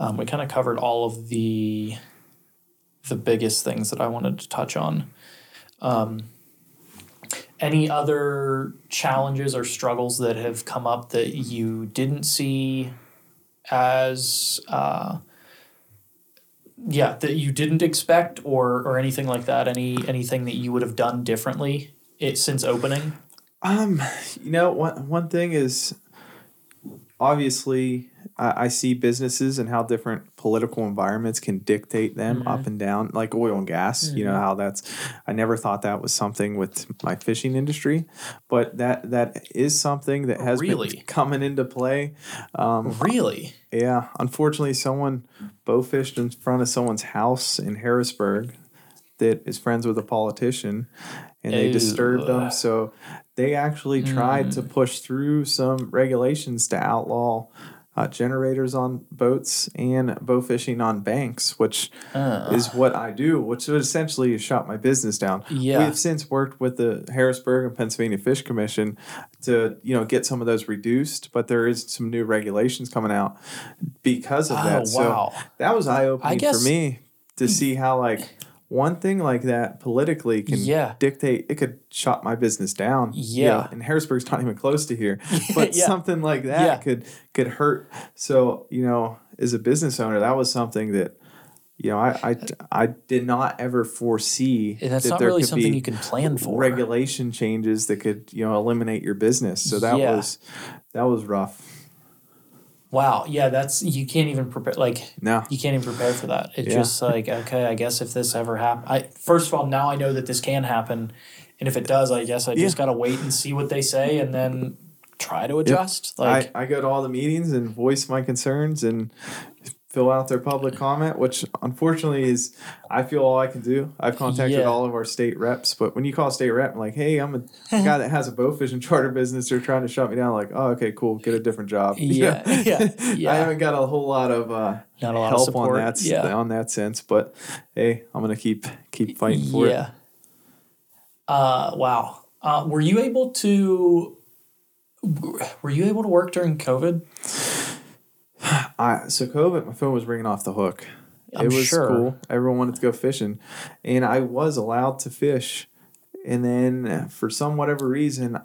Speaker 1: Um, we kind of covered all of the the biggest things that I wanted to touch on. Um, any other challenges or struggles that have come up that you didn't see as uh, yeah that you didn't expect or or anything like that any anything that you would have done differently it since opening
Speaker 2: Um, you know, one one thing is obviously I, I see businesses and how different political environments can dictate them
Speaker 1: Mm-hmm.
Speaker 2: up and down, like oil and gas. You know how that's. I never thought that was something with my fishing industry, but that that is something that has
Speaker 1: Really?
Speaker 2: been coming into play. Um,
Speaker 1: really
Speaker 2: yeah, unfortunately, someone bow fished in front of someone's house in Harrisburg that is friends with a politician, and they disturbed them. So they actually tried to push through some regulations to outlaw. Uh, generators on boats and bow fishing on banks, which
Speaker 1: Uh.
Speaker 2: is what I do, which essentially shut my business down.
Speaker 1: Yeah.
Speaker 2: We've since worked with the Harrisburg and Pennsylvania Fish Commission to, you know, get some of those reduced, but there is some new regulations coming out because of
Speaker 1: Oh,
Speaker 2: that. So
Speaker 1: wow.
Speaker 2: that was eye opening
Speaker 1: guess-
Speaker 2: for me to see how like one thing like that politically can
Speaker 1: Yeah.
Speaker 2: dictate it could shut my business down.
Speaker 1: Yeah.
Speaker 2: know, and Harrisburg's not even close to here. But
Speaker 1: Yeah.
Speaker 2: something like that
Speaker 1: Yeah.
Speaker 2: could could hurt. So, you know, as a business owner, that was something that you know, I, I, uh, I did not ever foresee
Speaker 1: and that's
Speaker 2: that
Speaker 1: not
Speaker 2: there
Speaker 1: really
Speaker 2: could
Speaker 1: something
Speaker 2: be
Speaker 1: you can plan for
Speaker 2: regulation changes that could, you know, eliminate your business. So that
Speaker 1: Yeah.
Speaker 2: was that was rough.
Speaker 1: Wow. Yeah that's you can't even prepare like
Speaker 2: No.
Speaker 1: you can't even prepare for that. It's
Speaker 2: Yeah.
Speaker 1: just like okay i guess if this ever happen i first of all now i know that this can happen. And if it does i guess i just gotta wait and see what they say and then try to adjust like
Speaker 2: I, I go to all the meetings and voice my concerns and fill out their public comment, which unfortunately is I feel all I can do. I've contacted
Speaker 1: Yeah.
Speaker 2: all of our state reps, but when you call a state rep, I'm like, hey, I'm a guy that has a bow fishing charter business. They're trying to shut me down. Like, oh, okay, cool, get a different job.
Speaker 1: Yeah, yeah, yeah.
Speaker 2: I haven't got a whole lot of uh,
Speaker 1: Not a lot of
Speaker 2: help
Speaker 1: support,
Speaker 2: on that
Speaker 1: yeah.
Speaker 2: on that sense, but hey, I'm gonna keep keep fighting for it.
Speaker 1: yeah uh wow uh were you able to were you able to work during covid
Speaker 2: I so COVID, my phone was ringing off the hook.
Speaker 1: I'm
Speaker 2: it was
Speaker 1: sure.
Speaker 2: cool. Everyone wanted to go fishing, and I was allowed to fish. And then, for some whatever reason,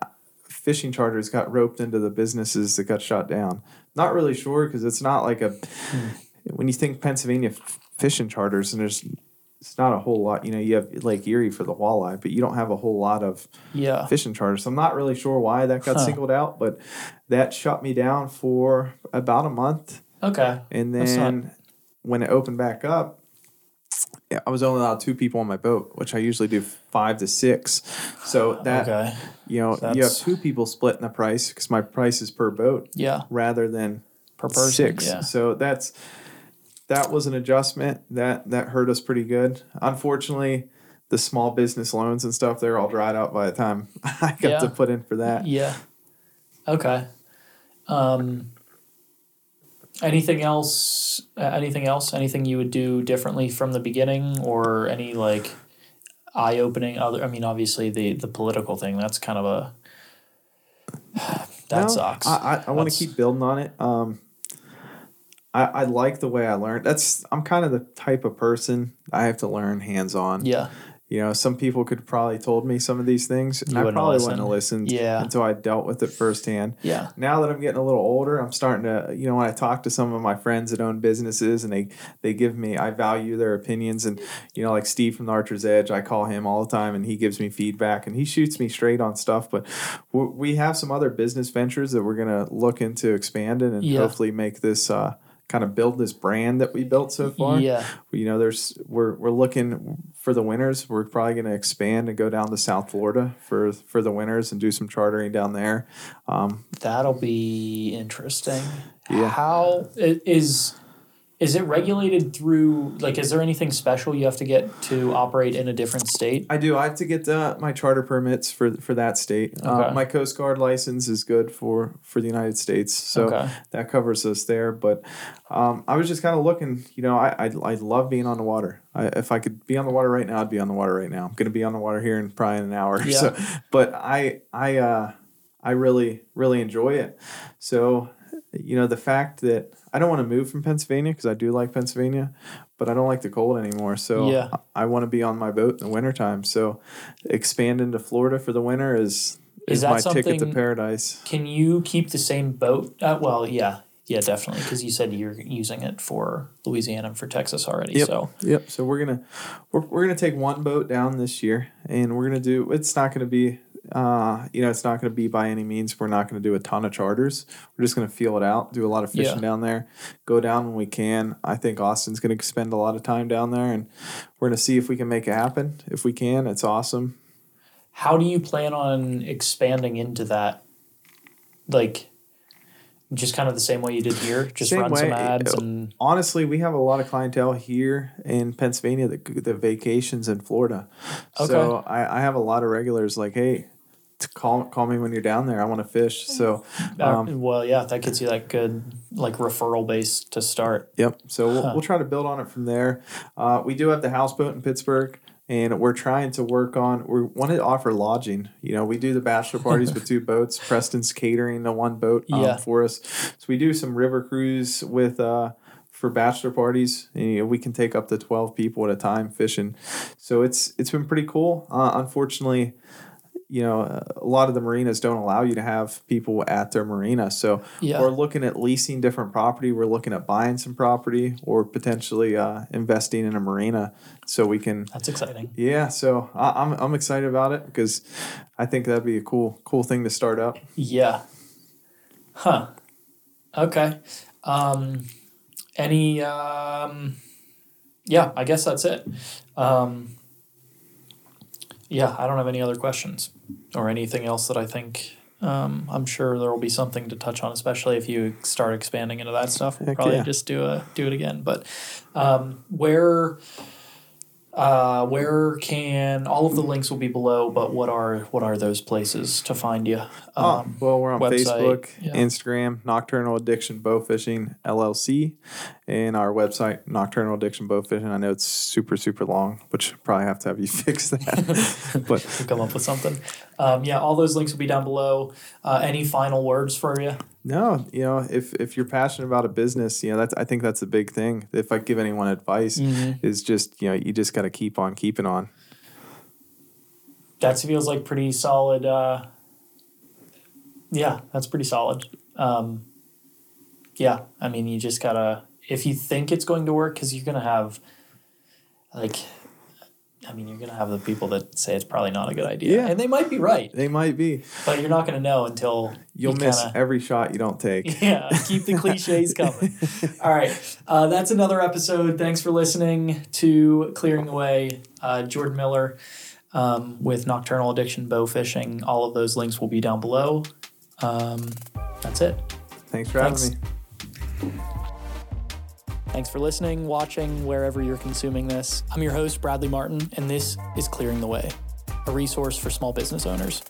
Speaker 2: fishing charters got roped into the businesses that got shut down. Not really sure because it's not like a.
Speaker 1: Hmm.
Speaker 2: When you think Pennsylvania f- fishing charters, and there's it's not a whole lot. You know, you have Lake Erie for the walleye, but you don't have a whole lot of
Speaker 1: yeah
Speaker 2: fishing charters. So I'm not really sure why that got
Speaker 1: Huh.
Speaker 2: singled out, but that shut me down for about a month.
Speaker 1: Okay
Speaker 2: And
Speaker 1: That's not-
Speaker 2: then when it opened back up, I was only allowed two people on my boat, which I usually do five to six. So that
Speaker 1: okay
Speaker 2: you know you have two people splitting the price because my price is per boat
Speaker 1: yeah
Speaker 2: rather than
Speaker 1: per person
Speaker 2: six.
Speaker 1: yeah
Speaker 2: So that's that was an adjustment that that hurt us pretty good. Unfortunately, the small business loans and stuff they're all dried up by the time I got
Speaker 1: Yeah.
Speaker 2: to put in for that.
Speaker 1: Yeah. Okay. Um, anything else? Uh, anything else? Anything you would do differently from the beginning, or any like eye-opening other? I mean, obviously the the political thing. That's kind of a that
Speaker 2: No,
Speaker 1: sucks.
Speaker 2: I, I, I want to keep building on it. Um, I, I like the way I learned. That's I'm kind of the type of person I have to learn hands on.
Speaker 1: yeah.
Speaker 2: You know, some people could probably told me some of these things, and
Speaker 1: You
Speaker 2: I
Speaker 1: wouldn't
Speaker 2: probably
Speaker 1: listen.
Speaker 2: wouldn't have listened
Speaker 1: Yeah.
Speaker 2: until I dealt with it firsthand.
Speaker 1: Yeah.
Speaker 2: Now that I'm getting a little older, I'm starting to, you know, when I talk to some of my friends that own businesses and they they give me, I value their opinions, and you know, like Steve from the Archer's Edge, I call him all the time, and he gives me feedback, and he shoots me straight on stuff. But we have some other business ventures that we're gonna look into expanding and
Speaker 1: Yeah.
Speaker 2: hopefully make this. Uh, kind of build this brand that we built so far
Speaker 1: Yeah.
Speaker 2: you know there's we're we're looking for the winners we're probably going to expand and go down to south florida for for the winners and do some chartering down there um,
Speaker 1: That'll be interesting.
Speaker 2: Yeah.
Speaker 1: How i- is is it regulated through? Like, is there anything special you have to get to operate in a different state?
Speaker 2: i do i have to get my charter permits for for that state uh, my coast guard license is good for for the united states so
Speaker 1: Okay.
Speaker 2: that covers us there but um, i was just kind of looking you know I, I i love being on the water I, if i could be on the water right now i'd be on the water right now i'm going to be on the water here in probably an hour
Speaker 1: Yeah.
Speaker 2: so but i i uh i really really enjoy it so you know, the fact that I don't want to move from Pennsylvania because I do like Pennsylvania, but I don't like the cold anymore. So
Speaker 1: Yeah.
Speaker 2: I, I want to be on my boat in the wintertime. So expanding to Florida for the winter is
Speaker 1: Is
Speaker 2: is,
Speaker 1: that
Speaker 2: my ticket to paradise.
Speaker 1: Can you keep the same boat? Uh, well, yeah, yeah, definitely, because you said you're using it for Louisiana and for Texas already.
Speaker 2: Yep.
Speaker 1: So
Speaker 2: Yep. So we're gonna we're, we're gonna take one boat down this year, and we're gonna do. It's not gonna be. Uh, you know, it's not going to be by any means. We're not going to do a ton of charters. We're just going to feel it out, do a lot of fishing
Speaker 1: Yeah.
Speaker 2: down there, go down when we can. I think Austin's going to spend a lot of time down there, and we're going to see if we can make it happen. If we can, it's awesome.
Speaker 1: how do you plan on expanding into that? Like, just kind of the same way you did here, just
Speaker 2: Same
Speaker 1: run some ads and
Speaker 2: Honestly, we have a lot of clientele here in Pennsylvania. The, the vacations in Florida. So
Speaker 1: Okay.
Speaker 2: I, I have a lot of regulars like, hey, call call me when you're down there. I want to fish. So
Speaker 1: uh,
Speaker 2: um,
Speaker 1: well, yeah, that gets you that good like referral base to start.
Speaker 2: Yep. So we'll,
Speaker 1: Huh.
Speaker 2: we'll try to build on it from there. Uh, we do have the houseboat in Pittsburgh, and we're trying to work on. We want to offer lodging. You know, we do the bachelor parties with two boats. Preston's catering the one boat um,
Speaker 1: Yeah.
Speaker 2: for us. So we do some river cruise with. Uh, for bachelor parties, you know, we can take up to twelve people at a time fishing. So it's it's been pretty cool. Uh, unfortunately, you know, a lot of the marinas don't allow you to have people at their marina. So
Speaker 1: Yeah.
Speaker 2: we're looking at leasing different property. We're looking at buying some property or potentially uh, investing in a marina so we can.
Speaker 1: That's exciting.
Speaker 2: Yeah, so I, I'm I'm excited about it because I think that'd be a cool cool thing to start up.
Speaker 1: Yeah. Huh. Okay. Um, any? Um, yeah, I guess that's it. Um, yeah, I don't have any other questions or anything else that I think. Um, I'm sure there will be something to touch on, especially if you start expanding into that stuff. We'll
Speaker 2: Heck
Speaker 1: probably
Speaker 2: yeah.
Speaker 1: just do a do it again. But um, where uh, where can all of the links will be below? But what are what are those places to find you?
Speaker 2: Oh, well, we're on
Speaker 1: website,
Speaker 2: Facebook,
Speaker 1: yeah.
Speaker 2: Instagram, Nocturnal Addiction Bow Fishing LLC, and our website, Nocturnal Addiction Bow Fishing. I know it's super super long, which probably have to have you fix that, but
Speaker 1: We'll come up with something. Um, yeah, all those links will be down below. Uh, any final words for you?
Speaker 2: No, you know, if if you're passionate about a business, you know, that's I think that's a big thing. If I give anyone advice, is just you know, you just got to keep on keeping on.
Speaker 1: That feels like pretty solid. Uh, yeah, that's pretty solid. Um, yeah, I mean, you just gotta. If you think it's going to work, because you're gonna have, like, I mean, you're gonna have the people that say it's probably not a good idea,
Speaker 2: Yeah.
Speaker 1: and they might be right,
Speaker 2: They might be.
Speaker 1: but you're not gonna know until
Speaker 2: You'll
Speaker 1: you
Speaker 2: miss
Speaker 1: kinda-
Speaker 2: every shot you don't take.
Speaker 1: Yeah, keep the cliches coming. All right, uh, that's another episode. Thanks for listening to Clearing the Way. Uh, Jordon Miller um, with Nocturnal Addiction Bow Fishing. All of those links will be down below. Um, that's it.
Speaker 2: Thanks for having me.
Speaker 1: Thanks for listening, watching, wherever you're consuming this. I'm your host, Bradley Martin, and this is Clearing the Way, a resource for small business owners.